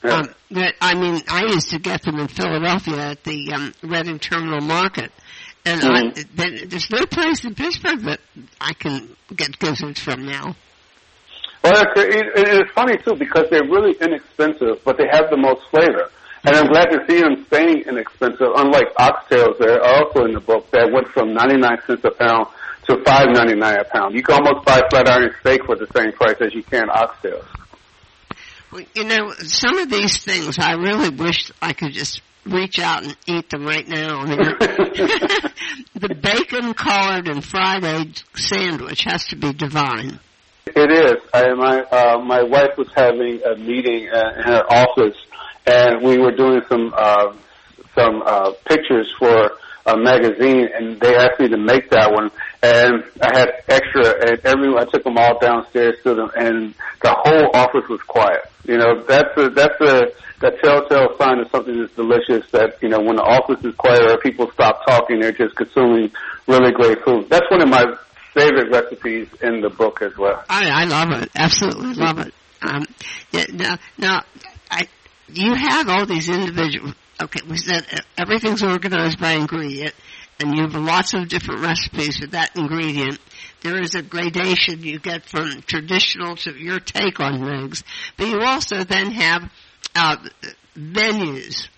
Yeah. Um, but I mean, I used to get them in Philadelphia at the um, Reading Terminal Market, And mm-hmm. I, there's no place in Pittsburgh that I can get gizzards from now. Well, it's, it, it's funny too because they're really inexpensive, but they have the most flavor. And I'm glad to see them staying inexpensive, unlike oxtails that are also in the book that went from 99 cents a pound to 5.99 a pound. You can almost buy flat iron steak for the same price as you can oxtails. Well, you know, some of these things I really wish I could just reach out and eat them right now. I mean, the bacon collard and fried egg sandwich has to be divine. It is. I, my uh, my wife was having a meeting uh, in her office, and we were doing some uh, some uh, pictures for a magazine, and they asked me to make that one, and I had extra, and everyone I took them all downstairs to them, and the whole office was quiet. You know, that's a that's a that telltale sign of something that's delicious. That you know, when the office is quiet or people stop talking, they're just consuming really great food. That's one of my favorite recipes in the book as well. I, I love it. Absolutely love it. Um, yeah, now, now, I, you have all these individual. Okay, we said everything's organized by ingredient, and you have lots of different recipes with that ingredient. There is a gradation you get from traditional to your take on things, but you also then have uh, menus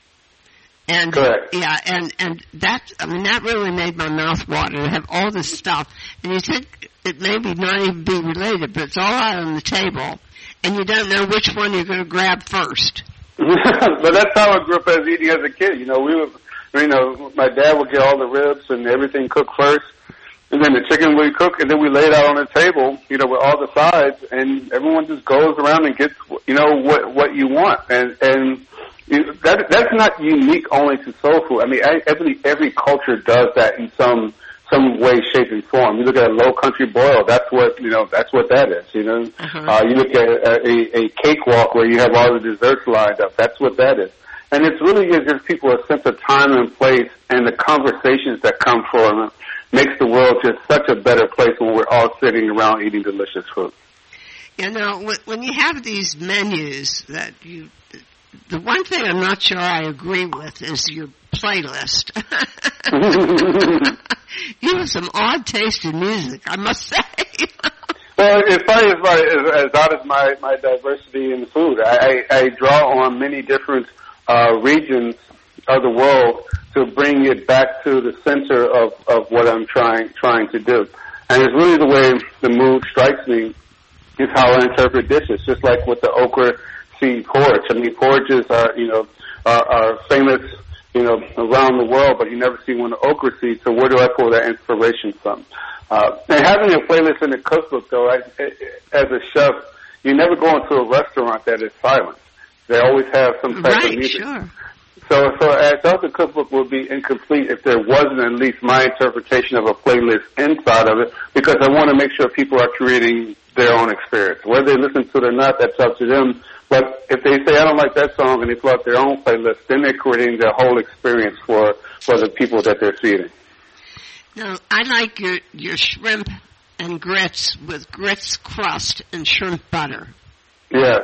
and Correct. yeah, and and that I mean that really made my mouth water to have all this stuff. And you think it may be not even be related, but it's all out on the table, and you don't know which one you're going to grab first. but that's how I grew up as eating as a kid. You know, we would, you know, my dad would get all the ribs and everything cooked first, and then the chicken would cook, and then we lay it out on the table, you know, with all the sides, and everyone just goes around and gets, you know, what what you want, and and that that's not unique only to soul food. I mean, every every culture does that in some some way, shape, and form. You look at a low country boil. That's what you know. That's what that is. You know. Uh-huh. Uh, you look at a, a, a cakewalk where you have all the desserts lined up. That's what that is. And it's really it gives people a sense of time and place, and the conversations that come from it makes the world just such a better place when we're all sitting around eating delicious food. You know, when you have these menus that you the one thing I'm not sure I agree with is your playlist. you have some odd taste in music, I must say. well, it's funny as, as, as odd as my, my diversity in food. I, I, I draw on many different uh, regions of the world to bring it back to the center of, of what I'm trying trying to do. And it's really the way the mood strikes me is how I interpret dishes, just like with the okra see porridge. I mean, porridges are, you know, are, are famous, you know, around the world, but you never see one of okra seeds. So where do I pull that inspiration from? Uh, and having a playlist in the cookbook, though, I, as a chef, you never go into a restaurant that is silent. They always have some type right, of music. Sure. So, so I thought the cookbook would be incomplete if there wasn't at least my interpretation of a playlist inside of it, because I want to make sure people are creating their own experience. Whether they listen to it or not, that's up to them. But if they say I don't like that song and they pull out their own playlist, then they're creating their whole experience for for the people that they're feeding. Now, I like your your shrimp and grits with grits crust and shrimp butter. Yes,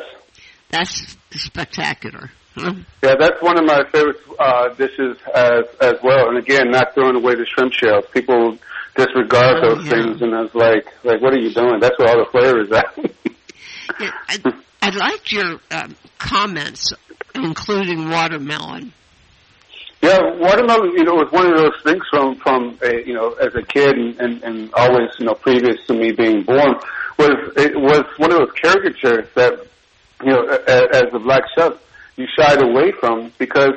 that's spectacular. Huh? Yeah, that's one of my favorite uh, dishes as as well. And again, not throwing away the shrimp shells. People disregard oh, those yeah. things, and I was like, like, what are you doing? That's where all the flavor is at. yeah, I, I liked your um, comments, including watermelon. Yeah, watermelon, you know, was one of those things from from a, you know as a kid and, and and always you know previous to me being born was it was one of those caricatures that you know as, as a black chef you shied away from because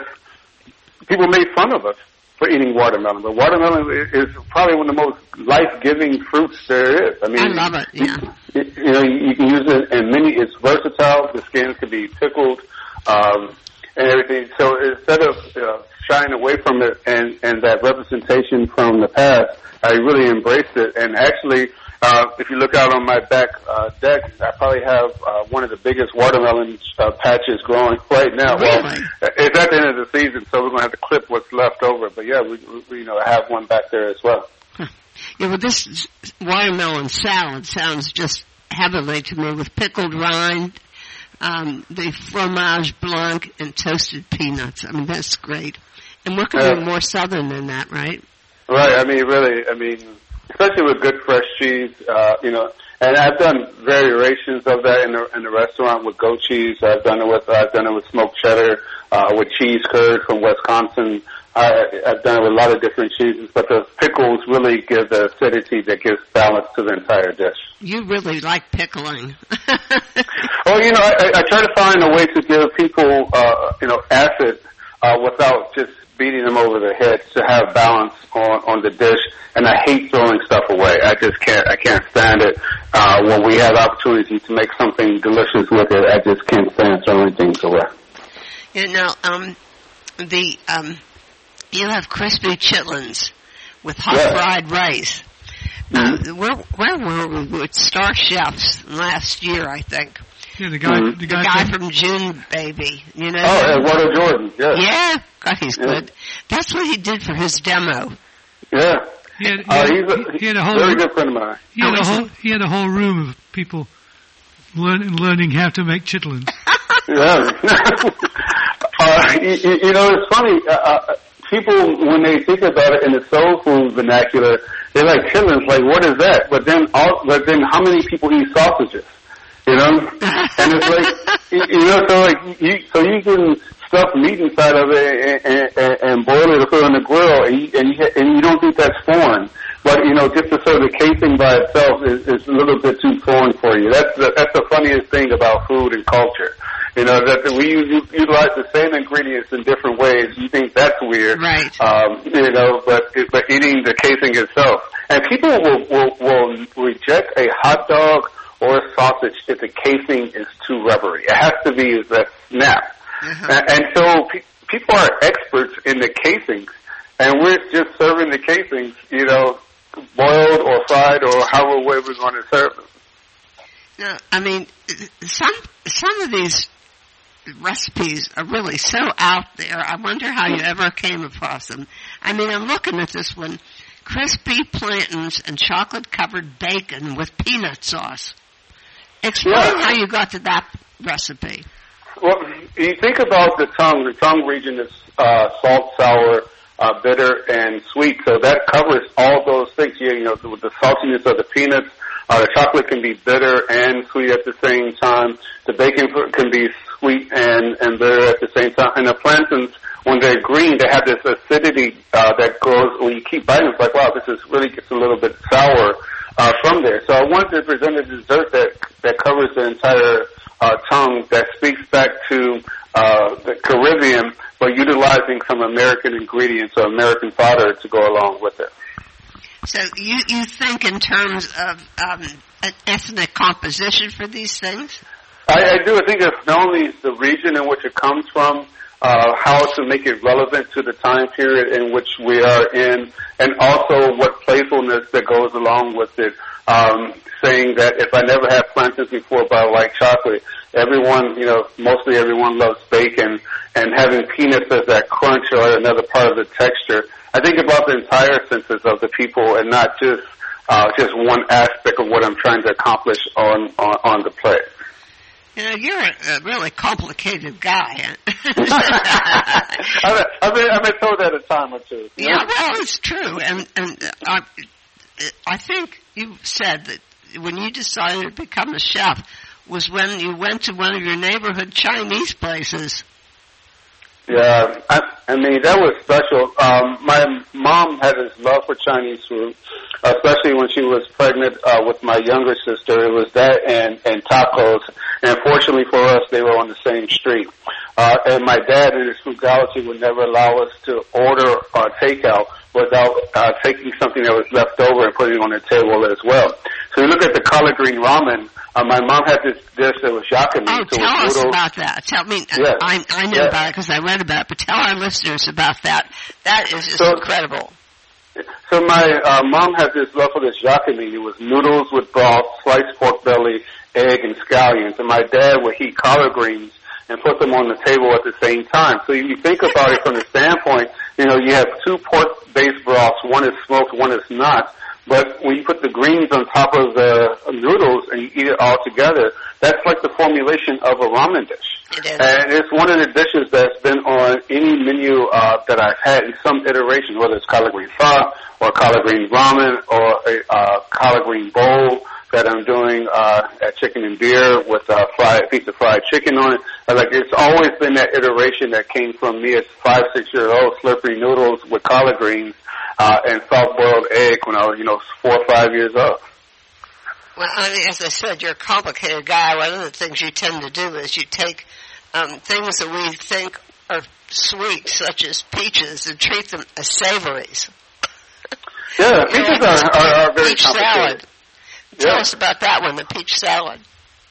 people made fun of us for eating watermelon. But watermelon is probably one of the most life-giving fruits there is. I mean, I love it. Yeah. You, you know, you can use it in many. It's versatile. The skins can be pickled um, and everything. So instead of uh, shying away from it and and that representation from the past, I really embraced it and actually uh, if you look out on my back uh, deck, I probably have uh, one of the biggest watermelon uh, patches growing right now. Really? Well, it's at the end of the season, so we're going to have to clip what's left over. But yeah, we, we you know have one back there as well. Yeah, well, this watermelon salad sounds just heavenly to me with pickled rind, um, the fromage blanc, and toasted peanuts. I mean, that's great. And what could be more southern than that, right? Right. I mean, really. I mean, especially with good fresh cheese. Uh, you know, and I've done variations of that in the in the restaurant with goat cheese. I've done it with I've done it with smoked cheddar, uh, with cheese curd from Wisconsin. I, I've done it with a lot of different cheeses, but the pickles really give the acidity that gives balance to the entire dish. You really like pickling. Well, you know, I, I try to find a way to give people, uh, you know, acid uh, without just beating them over the head to have balance on on the dish. And I hate throwing stuff away. I just can't. I can't stand it. Uh, when we have opportunity to make something delicious with it, I just can't stand throwing things away. you know, um, the um, you have crispy chitlins with hot Yeah. fried rice. Uh, where where were we with Star Chefs last year? I think Yeah, the guy, Mhm. the the guy, guy from, from JuneBaby. You know. Oh, Eduardo Jordan. Yeah. Yeah, God, he's Yeah. good. That's what he did for his demo. Yeah. he had, he Uh, had, he's a, he had a whole, very good friend of mine. he had Oh, a whole, he had a whole room of people learn, learning how to make chitlins. Yeah. uh, you, you you know, it's funny. Uh, uh, people, when they think about it in the soul food vernacular, they're like chitlins. Like, what is that? But then, all, but then, how many people eat sausages? You know, and it's like, you know, so like, you, so you can stuff meat inside of it and, and, and boil it or put it on the grill, and you, and you and you don't think that's foreign. But you know, just to serve the casing by itself is, is a little bit too foreign for you. That's the, that's the funniest thing about food and culture. You know that we use, utilize the same ingredients in different ways. You think that's weird, Right. Um, you know, but but eating the casing itself, and people will will, will reject a hot dog or a sausage if the casing is too rubbery. It has to be that snap, uh-huh. and, and so pe- people are experts in the casings, and we're just serving the casings, you know, boiled or fried or however way we're going to serve them. No, I mean, some some of these recipes are really so out there. I wonder how you ever came across them. I mean, I'm looking at this one: crispy plantains and chocolate covered bacon with peanut sauce. Explain Yeah. how you got to that recipe. Well, you think about the tongue. The tongue region is uh, salt, sour, uh, bitter, and sweet. So that covers all those things. You, you know, with the saltiness of the peanuts, uh, the chocolate can be bitter and sweet at the same time. The bacon can be sweet and and bitter at the same time. And the plantains, when they're green, they have this acidity uh, that goes when you keep biting. It's like, wow, this is really gets a little bit sour uh, from there. So I wanted to present a dessert that that covers the entire uh, tongue that speaks back to uh, the Caribbean, but utilizing some American ingredients or American fodder to go along with it. So you you think in terms of um, an ethnic composition for these things? I, I do. I think it's not only the region in which it comes from, uh, how to make it relevant to the time period in which we are in, and also what playfulness that goes along with it. Um, saying that if I never had plantains before, but I like chocolate, everyone, you know, mostly everyone loves bacon, and having peanuts as that crunch or another part of the texture. I think about the entire census of the people and not just uh, just one aspect of what I'm trying to accomplish on on, on the plate. You know, you're a, a really complicated guy. I've, been, I've, been, I've been told that a time or two. you know? Yeah, well, it's true, and and uh, I, I think you said that when you decided to become a chef was when you went to one of your neighborhood Chinese places. Yeah, I, I mean that was special. Um, my mom had this love for Chinese food, especially when she was pregnant uh, with my younger sister. It was that and and tacos. And fortunately for us, they were on the same street. Uh, and my dad, in his frugality, would never allow us to order uh, takeout without uh, taking something that was left over and putting it on the table as well. So you look at the collard green ramen. Uh, my mom had this dish that was yakamein. Oh, so tell us noodles. about that. Tell me. Yes. I I know Yes. about it because I read about it, but tell our listeners about that. That is just So- incredible. So my uh, mom had this love for this yakamein. It was noodles with broth, sliced pork belly, egg, and scallions. And my dad would heat collard greens and put them on the table at the same time. So you think about it from the standpoint, you know, you have two pork-based broths. One is smoked, one is not. But when you put the greens on top of the noodles and you eat it all together, that's like the formulation of a ramen dish. It is. And it's one of the dishes that's been on any menu uh, that I've had in some iteration, whether it's collard green pho or collard green ramen or a uh, collard green bowl that I'm doing uh, at Chicken and Beer with uh, fried piece of fried chicken on it. Uh, Like it's always been that iteration that came from me as five, six year old slurping noodles with collard greens uh, and soft boiled egg when I was, you know, four or five years old. Well, I mean, as I said, you're a complicated guy. One of the things you tend to do is you take um, things that we think are sweet, such as peaches, and treat them as savories. Yeah, peaches are, are, are very peach complicated. salad. Tell Yeah. us about that one, the peach salad.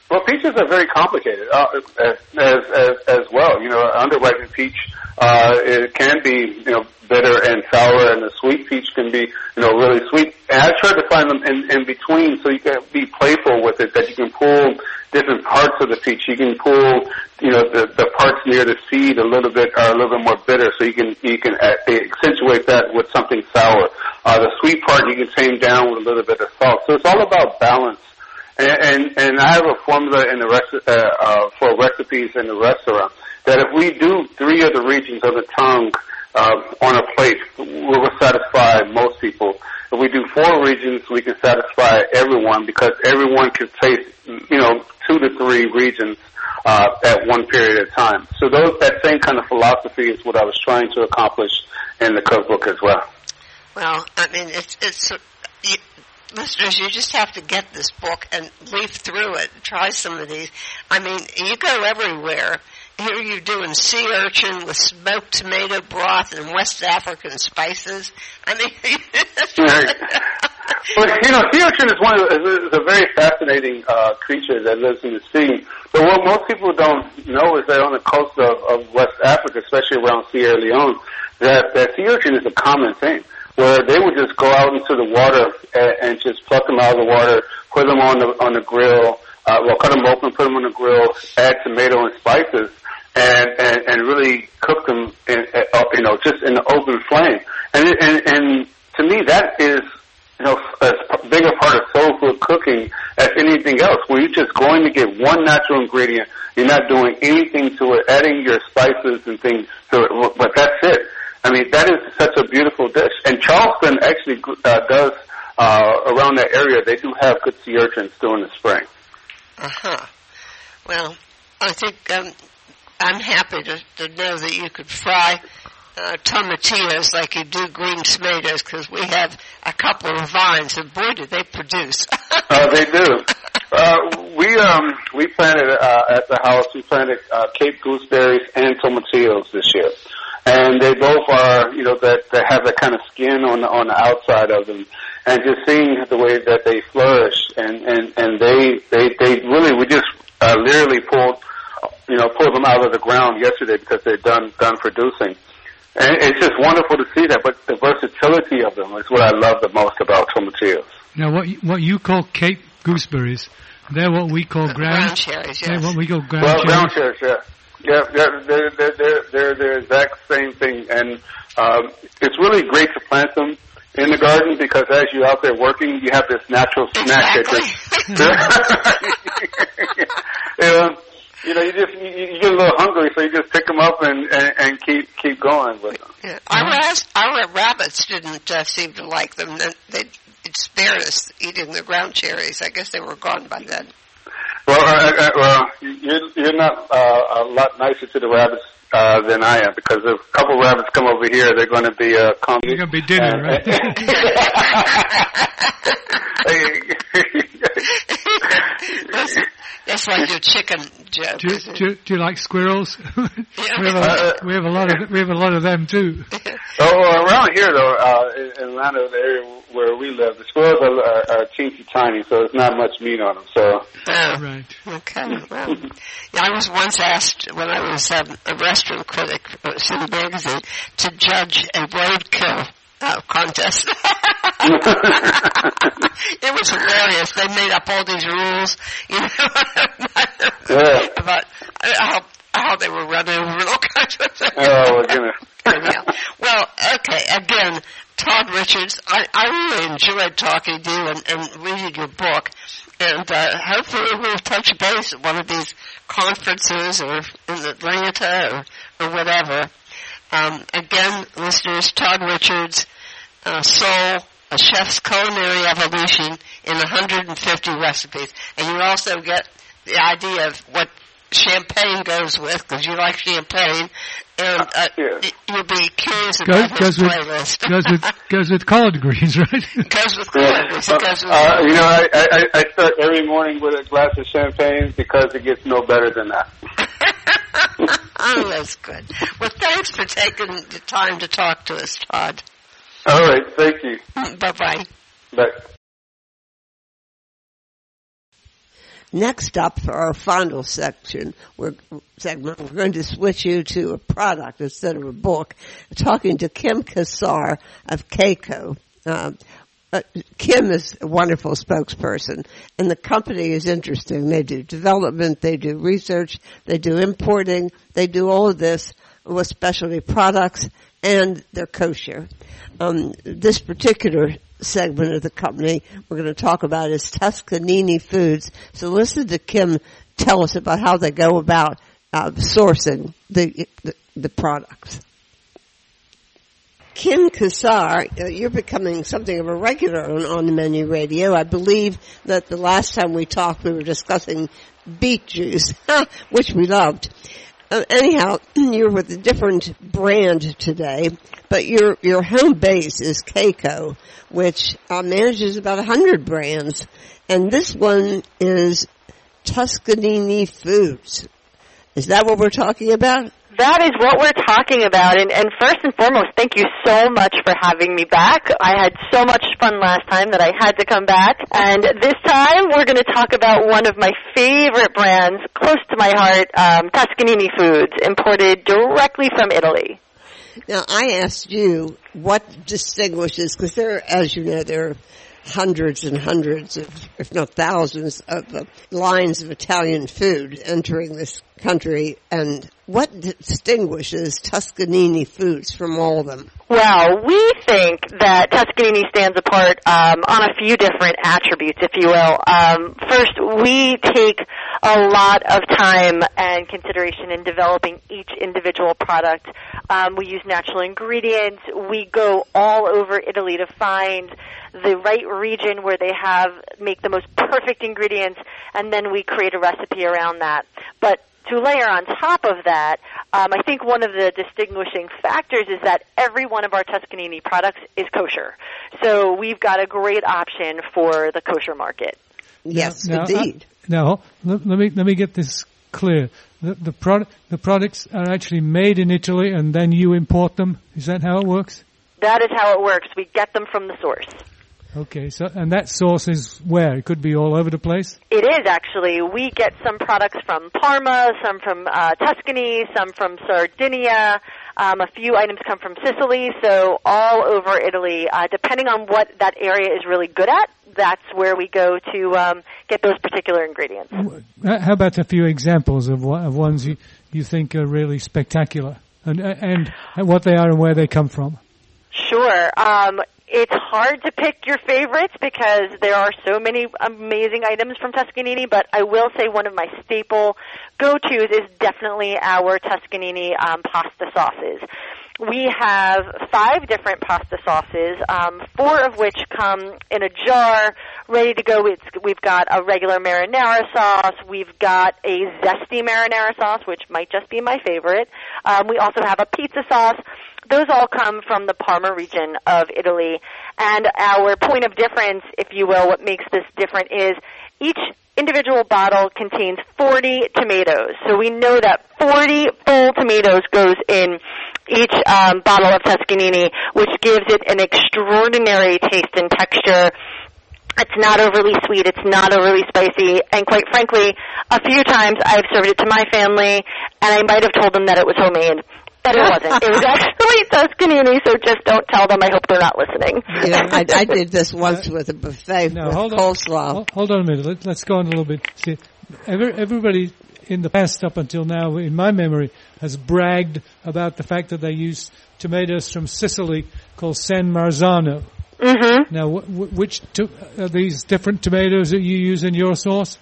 Well, peaches are very complicated uh, as, as as as well. You know, underripened peach uh, it can be you know bitter and sour, and the sweet peach can be you know really sweet. And I try to find them in, in between, so you can be playful with it. That you can pull different parts of the peach. You can pull you know the the parts near the seed a little bit are a little bit more bitter, so you can you can accentuate that with something sour. Uh, the sweet part you can tame down with a little bit of salt. So it's all about balance. And, and and I have a formula in the rest uh, uh, for recipes in the restaurant that if we do three of the regions of the tongue uh, on a plate, we will satisfy most people. If we do four regions, we can satisfy everyone because everyone can taste, you know, two to three regions uh, at one period of time. So those that same kind of philosophy is what I was trying to accomplish in the cookbook as well. Well, I mean, it's it's you, listeners. You just have to get this book and leaf through it. Try some of these. I mean, you go everywhere. Here you're doing sea urchin with smoked tomato broth and West African spices. I mean, Right. You know, sea urchin is one of the, is a very fascinating uh, creature that lives in the sea. But what most people don't know is that on the coast of, of West Africa, especially around Sierra Leone, that that sea urchin is a common thing. Where they would just go out into the water and, and just pluck them out of the water, put them on the on the grill, uh, well, cut them open, put them on the grill, add tomato and spices, and and, and really cook them, in, uh, you know, just in the open flame. And and and to me, that is you know, as big a part of soul food cooking as anything else, where you're just going to get one natural ingredient. You're not doing anything to it, adding your spices and things to it, but that's it. I mean, that is such a beautiful dish. And Charleston actually uh, does, uh, around that area, they do have good sea urchins during the spring. Uh huh. Well, I think um, I'm happy to, to know that you could fry uh, tomatillos like you do green tomatoes because we have a couple of vines and boy do they produce. Uh, they do. Uh, we um we planted uh, at the house. We planted uh, Cape gooseberries and tomatillos this year, and they both are you know that that have that kind of skin on on the outside of them, and just seeing the way that they flourish and and and they they they really we just uh, literally pulled you know pulled them out of the ground yesterday because they're done done producing. And it's just wonderful to see that, but the versatility of them is what I love the most about tomatillos. Now, what what you call Cape gooseberries, they're what we call Ground ground. cherries, They're yes. what we call ground Well, cherries. ground cherries, yeah. Yeah, they're, they're, they're, they're, they're the exact same thing. And um, it's really great to plant them in the garden because as you're out there working, you have this natural snack Exactly. that just... yeah. You know, you just you, you get a little hungry, so you just pick them up and, and, and keep keep going with them. Yeah. Our, ras- our rabbits didn't uh, seem to like them. They they it spared us eating the ground cherries. I guess they were gone by then. Well, uh, uh, well, you're you're not uh, a lot nicer to the rabbits uh, than I am because if a couple rabbits come over here, they're going to be uh, come. They're gonna be dinner, right? that's, that's like your chicken joke. do, you, do, you, do you like squirrels? we, have Uh, a, we have a lot of we have a lot of them too. oh, well, around here though, uh, in in Atlanta, the area where we live, the squirrels are, are, are teensy tiny, so there's not much meat on them. So, Oh, Right. okay. Well, yeah, I was once asked when I was um, a restaurant critic for City Magazine to judge a roadkill uh, contest. it was hilarious. They made up all these rules, you know, Yeah. about how how they were run over and all kinds of things. oh goodness. Well, okay. Again, Todd Richards. I, I really enjoyed talking to you and, and reading your book. And uh, hopefully we'll touch base at one of these conferences or in Atlanta or, or whatever. Um, again, listeners, Todd Richards, uh, Soul, A Chef's Culinary Evolution in 150 Recipes. And you also get the idea of what champagne goes with, because you like champagne, and uh, Yeah. you'll be curious Goes, his goes with playlist. goes with goes with collard greens, right? goes with Yeah. colors. It goes with Uh, you know, I, I, I start every morning with a glass of champagne because it gets no better than that. oh, that's good. Well, thanks for taking the time to talk to us, Todd. All right, thank you. Bye bye. Bye. Next up for our final section, we're, segment, we're going to switch you to a product instead of a book. Talking to Kim Kassar of Kayco. Um, uh, Kim is a wonderful spokesperson, and the company is interesting. They do development, they do research, they do importing, they do all of this with specialty products, and they're kosher. Um, this particular segment of the company we're going to talk about is Tuscanini Foods. So listen to Kim tell us about how they go about uh, sourcing the, the the products. Kim Kassar, uh, you're becoming something of a regular on, on the menu radio. I believe that the last time we talked, we were discussing beet juice, which we loved. Uh, anyhow, you're with a different brand today, but your your home base is Kayco, which uh, manages about hundred brands, and this one is Tuscanini Foods. Is that what we're talking about? That is what we're talking about. And, and first and foremost, thank you so much for having me back. I had so much fun last time that I had to come back. And this time we're going to talk about one of my favorite brands, close to my heart, um, Tuscanini Foods, imported directly from Italy. Now, I asked you what distinguishes, because there, as you know, there are hundreds and hundreds of, if not thousands, of uh, lines of Italian food entering this country, and what distinguishes Tuscanini foods from all of them? Well, we think that Tuscanini stands apart um, on a few different attributes, if you will. Um, first, we take a lot of time and consideration in developing each individual product. Um, we use natural ingredients. We go all over Italy to find the right region where they have make the most perfect ingredients, and then we create a recipe around that. But to layer on top of that, um, I think one of the distinguishing factors is that every one of our Tuscanini products is kosher. So we've got a great option for the kosher market. Yes, Now, indeed. uh, now, let, let me let me get this clear. The the product the products are actually made in Italy, and then you import them. Is that how it works? That is how it works. We get them from the source. Okay, so and that source is where it could be all over the place. It is actually. We get some products from Parma, some from uh, Tuscany, some from Sardinia. Um, a few items come from Sicily, so all over Italy. Uh, depending on what that area is really good at, that's where we go to um, get those particular ingredients. Uh, How about a few examples of, one- of ones you, you think are really spectacular, and and what they are and where they come from? Sure. Um, it's hard to pick your favorites because there are so many amazing items from Tuscanini, but I will say one of my staple go-tos is definitely our Tuscanini um, pasta sauces. We have five different pasta sauces, um, four of which come in a jar, ready to go. It's, we've got a regular marinara sauce. We've got a zesty marinara sauce, which might just be my favorite. Um, we also have a pizza sauce. Those all come from the Parma region of Italy. And our point of difference, if you will, what makes this different is each individual bottle contains 40 tomatoes. So we know that 40 full tomatoes goes in each um, bottle of Tuscanini, which gives it an extraordinary taste and texture. It's not overly sweet. It's not overly spicy. And quite frankly, a few times I've served it to my family, and I might have told them that it was homemade. But it wasn't. It was actually Tuscanini, so just don't tell them. I hope they're not listening. You know, I, I did this once with a buffet Now, with hold coleslaw. hol- hold on a minute. Let, let's go on a little bit. See, every, everybody in the past, up until now, in my memory, has bragged about the fact that they use tomatoes from Sicily called San Marzano. Mm-hmm. Now, wh- wh- which to- are these different tomatoes that you use in your sauce?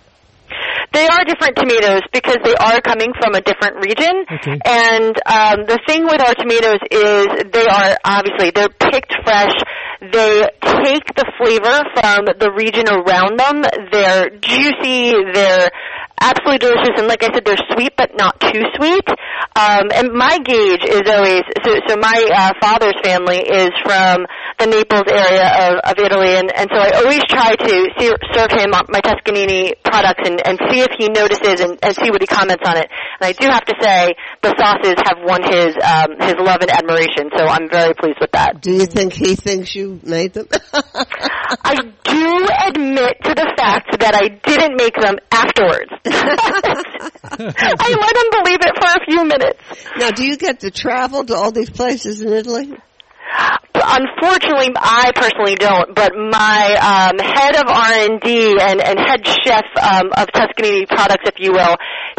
They are different tomatoes because they are coming from a different region. Okay. And um, the thing with our tomatoes is they are obviously they're picked fresh. They take the flavor from the region around them. They're juicy. They're absolutely delicious. And like I said, they're sweet but not too sweet. Um, and my gauge is always so. So my uh, father's family is from the Naples area of, of Italy, and, and so I always try to see, serve him my Tuscanini products and, and see if he notices and, and see what he comments on it. And I do have to say the sauces have won his um, his love and admiration, so I'm very pleased with that. Do you think he thinks you made them? I do admit to the fact that I didn't make them afterwards. I let him believe it for a few minutes. now, do you get to travel to all these places in Italy? Unfortunately, I personally don't, but my um, head of R&D and, and head chef um, of Tuscanini products, if you will,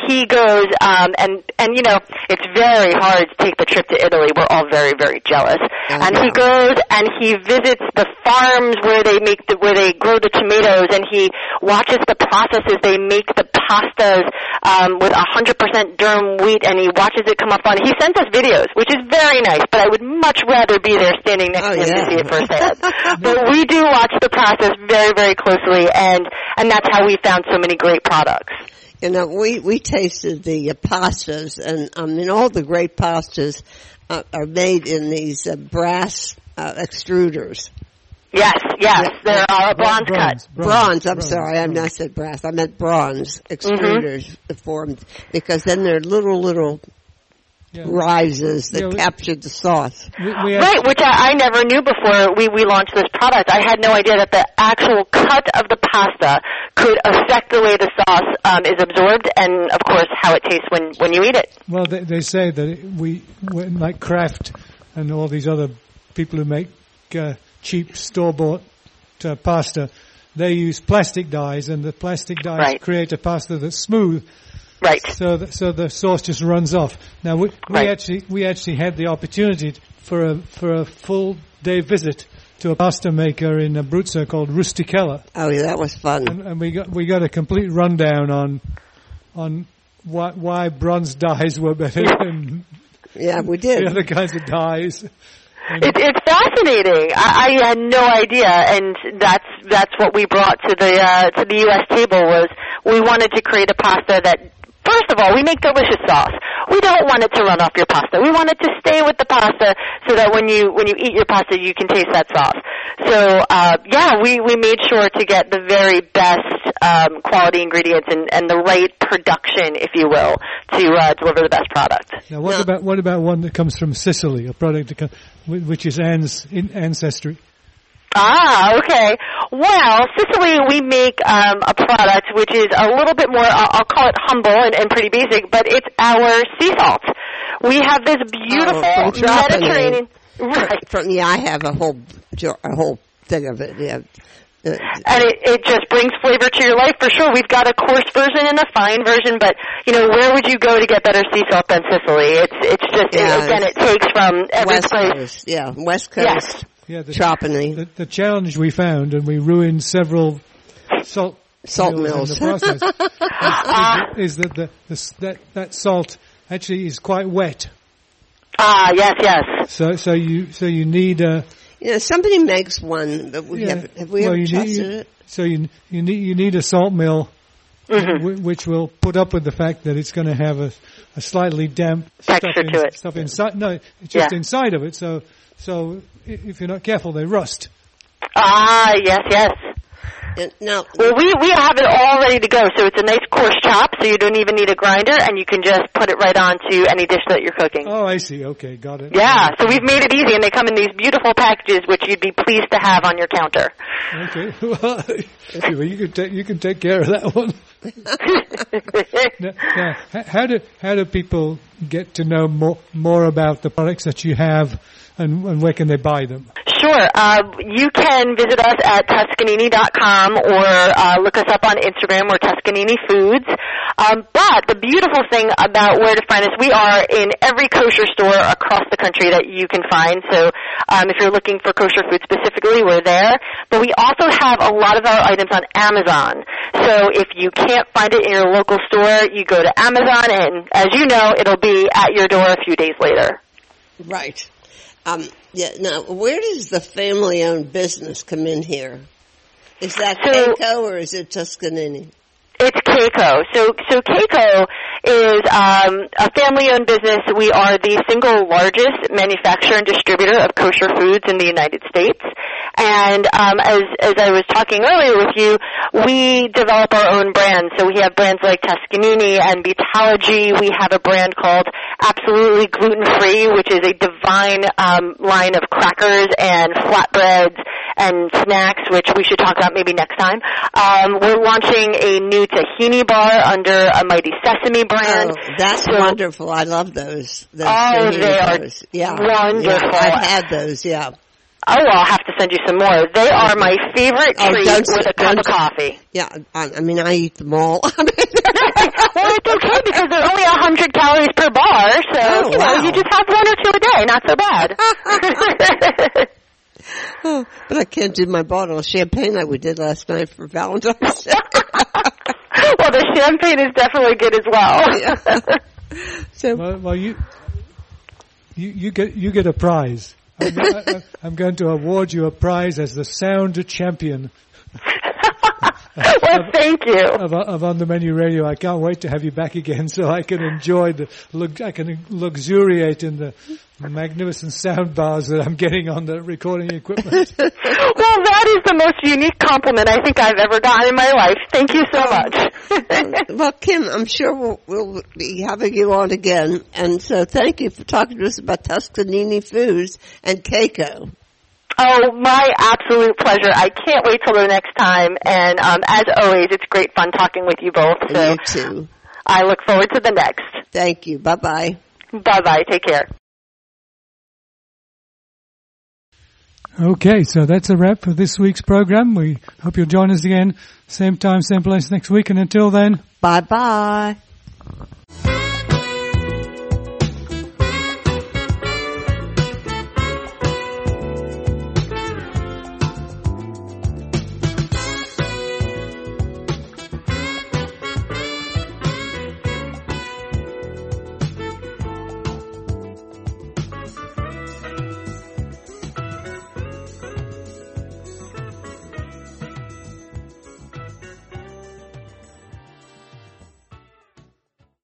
he goes um, and and you know it's very hard to take the trip to Italy. We're all very very jealous, I and he goes and he visits the farms where they make the where they grow the tomatoes, and he watches the processes they make the pastas um, with 100% durum wheat, and he watches it come up on. He sends us videos, which is very nice, but I would much rather be there standing next Oh, to him yeah. to see it firsthand. but we do watch the process very very closely, and and that's how we found so many great products. You know, we, we tasted the uh, pastas and, I mean, all the great pastas uh, are made in these uh, brass uh, extruders. Yes, yes, Yeah. there are a bronze, Bronze. cut. Bronze, I'm bronze, sorry, I'm not said brass, I meant bronze extruders formed because then they're little, little Yeah. rises that Yeah, we- capture the sauce. We, we Right, which I, I never knew before we, we launched this product. I had no idea that the actual cut of the pasta could affect the way the sauce um, is absorbed and, of course, how it tastes when, when you eat it. Well, they, they say that we, when, like Kraft and all these other people who make uh, cheap store-bought uh, pasta, they use plastic dies, and the plastic dies Right. create a pasta that's smooth, Right. so that, so the sauce just runs off. Now we, we Right. actually we actually had the opportunity for a for a full day visit to a pasta maker in Abruzzo called Rustichella, Oh, yeah, that was fun. and, and we got we got a complete rundown on on why, why bronze dies were better than Yeah, we did. the other kinds of dies. It, it's fascinating. I, I had no idea, and that's that's what we brought to the uh, to the U.S. table was we wanted to create a pasta that. First of all, we make delicious sauce. We don't want it to run off your pasta. We want it to stay with the pasta so that when you when you eat your pasta, you can taste that sauce. So uh, yeah, we we made sure to get the very best um, quality ingredients and, and the right production, if you will, to uh, deliver the best product. Now, what No. about what about one that comes from Sicily, a product that com- which is Anne's in ancestry? Ah, okay. Well, Sicily, we make um, a product which is a little bit more, I'll, I'll call it humble and, and pretty basic, but it's our sea salt. We have this beautiful Oh, Mediterranean. Right. From, yeah, I have a whole, a whole thing of it, yeah. Uh, And it, it just brings flavor to your life for sure. We've got a coarse version and a fine version, but you know, where would you go to get better sea salt than Sicily? It's it's just Yeah, again, it takes from every West place. Coast, yeah, West Coast. Yes. Coast, Yeah, the, Trapani. the, the challenge we found, and we ruined several salt Salt mills in the process, is, is that the, the that that salt actually is quite wet. Ah, yes, yes. So so you so you need a You know, somebody makes one, but we yeah, have, have we well, ever tested need, it? So you you need you need a salt mill. Mm-hmm. whi- Which will put up with the fact that it's going to have a, a slightly damp stuff, Texture in- to it. stuff inside. No, it's just Yeah. inside of it. So, so if you're not careful, they rust. Ah, yes, yes. And now, Well, we we have it all ready to go, so it's a nice coarse chop, so you don't even need a grinder, and you can just put it right onto any dish that you're cooking. Oh, I see. Okay, got it. Yeah, so we've made it easy, and they come in these beautiful packages, which you'd be pleased to have on your counter. Okay. Well, well, you can take you can take care of that one. Now, now, how do how do people get to know more more about the products that you have and, and where can they buy them? Sure. Uh, you can visit us at Tuscanini.com or uh, look us up on Instagram. We're Tuscanini Foods. Um, but the beautiful thing about where to find us, we are in every kosher store across the country that you can find. So um, if you're looking for kosher food specifically, we're there. But we also have a lot of our items on Amazon. So if you can't find it in your local store, you go to Amazon, and as you know, it'll be at your door a few days later. Right. Um, yeah. Now, where does the family-owned business come in here? Is that So- Kayco or is it Tuscanini? It's Kayco. So, so Kayco is um, a family-owned business. We are the single largest manufacturer and distributor of kosher foods in the United States. And um, as as I was talking earlier with you, we develop our own brands. So we have brands like Tuscanini and Vitalogy. We have a brand called Absolutely Gluten Free, which is a divine um, line of crackers and flatbreads and snacks, which we should talk about maybe next time. Um, we're launching a new tahini bar under a Mighty Sesame brand. Oh, that's So- wonderful. I love those. those Oh, they are bars. yeah. wonderful. Yeah, I've had those. Yeah. Oh, well, I'll have to send you some more. They are my favorite Oh, treat don't- with a cup of coffee. Yeah. I, I mean, I eat them all. well, it's okay because they're only a hundred calories per bar, so Oh, you know wow. you just have one or two a day. Not so bad. Oh, but I can't do my bottle of champagne like we did last night for Valentine's Day. well, the champagne is definitely good as well. so, Well, well you, you, you get, you get a prize. I'm, going to award you a prize as the sound champion well, thank you. of, of On the Menu Radio. I can't wait to have you back again so I can enjoy the, lux- I can luxuriate in the magnificent sound bars that I'm getting on the recording equipment. Well, that is the most unique compliment I think I've ever gotten in my life. Thank you so much. well, Kim, I'm sure we'll, we'll be having you on again. And so thank you for talking to us about Tuscanini Foods and Kayco. Oh, my absolute pleasure. I can't wait till the next time. And um, as always, it's great fun talking with you both. So you too. I look forward to the next. Thank you. Bye bye. Bye bye. Take care. Okay, so that's a wrap for this week's program. We hope you'll join us again, same time, same place next week. And until then, Bye bye.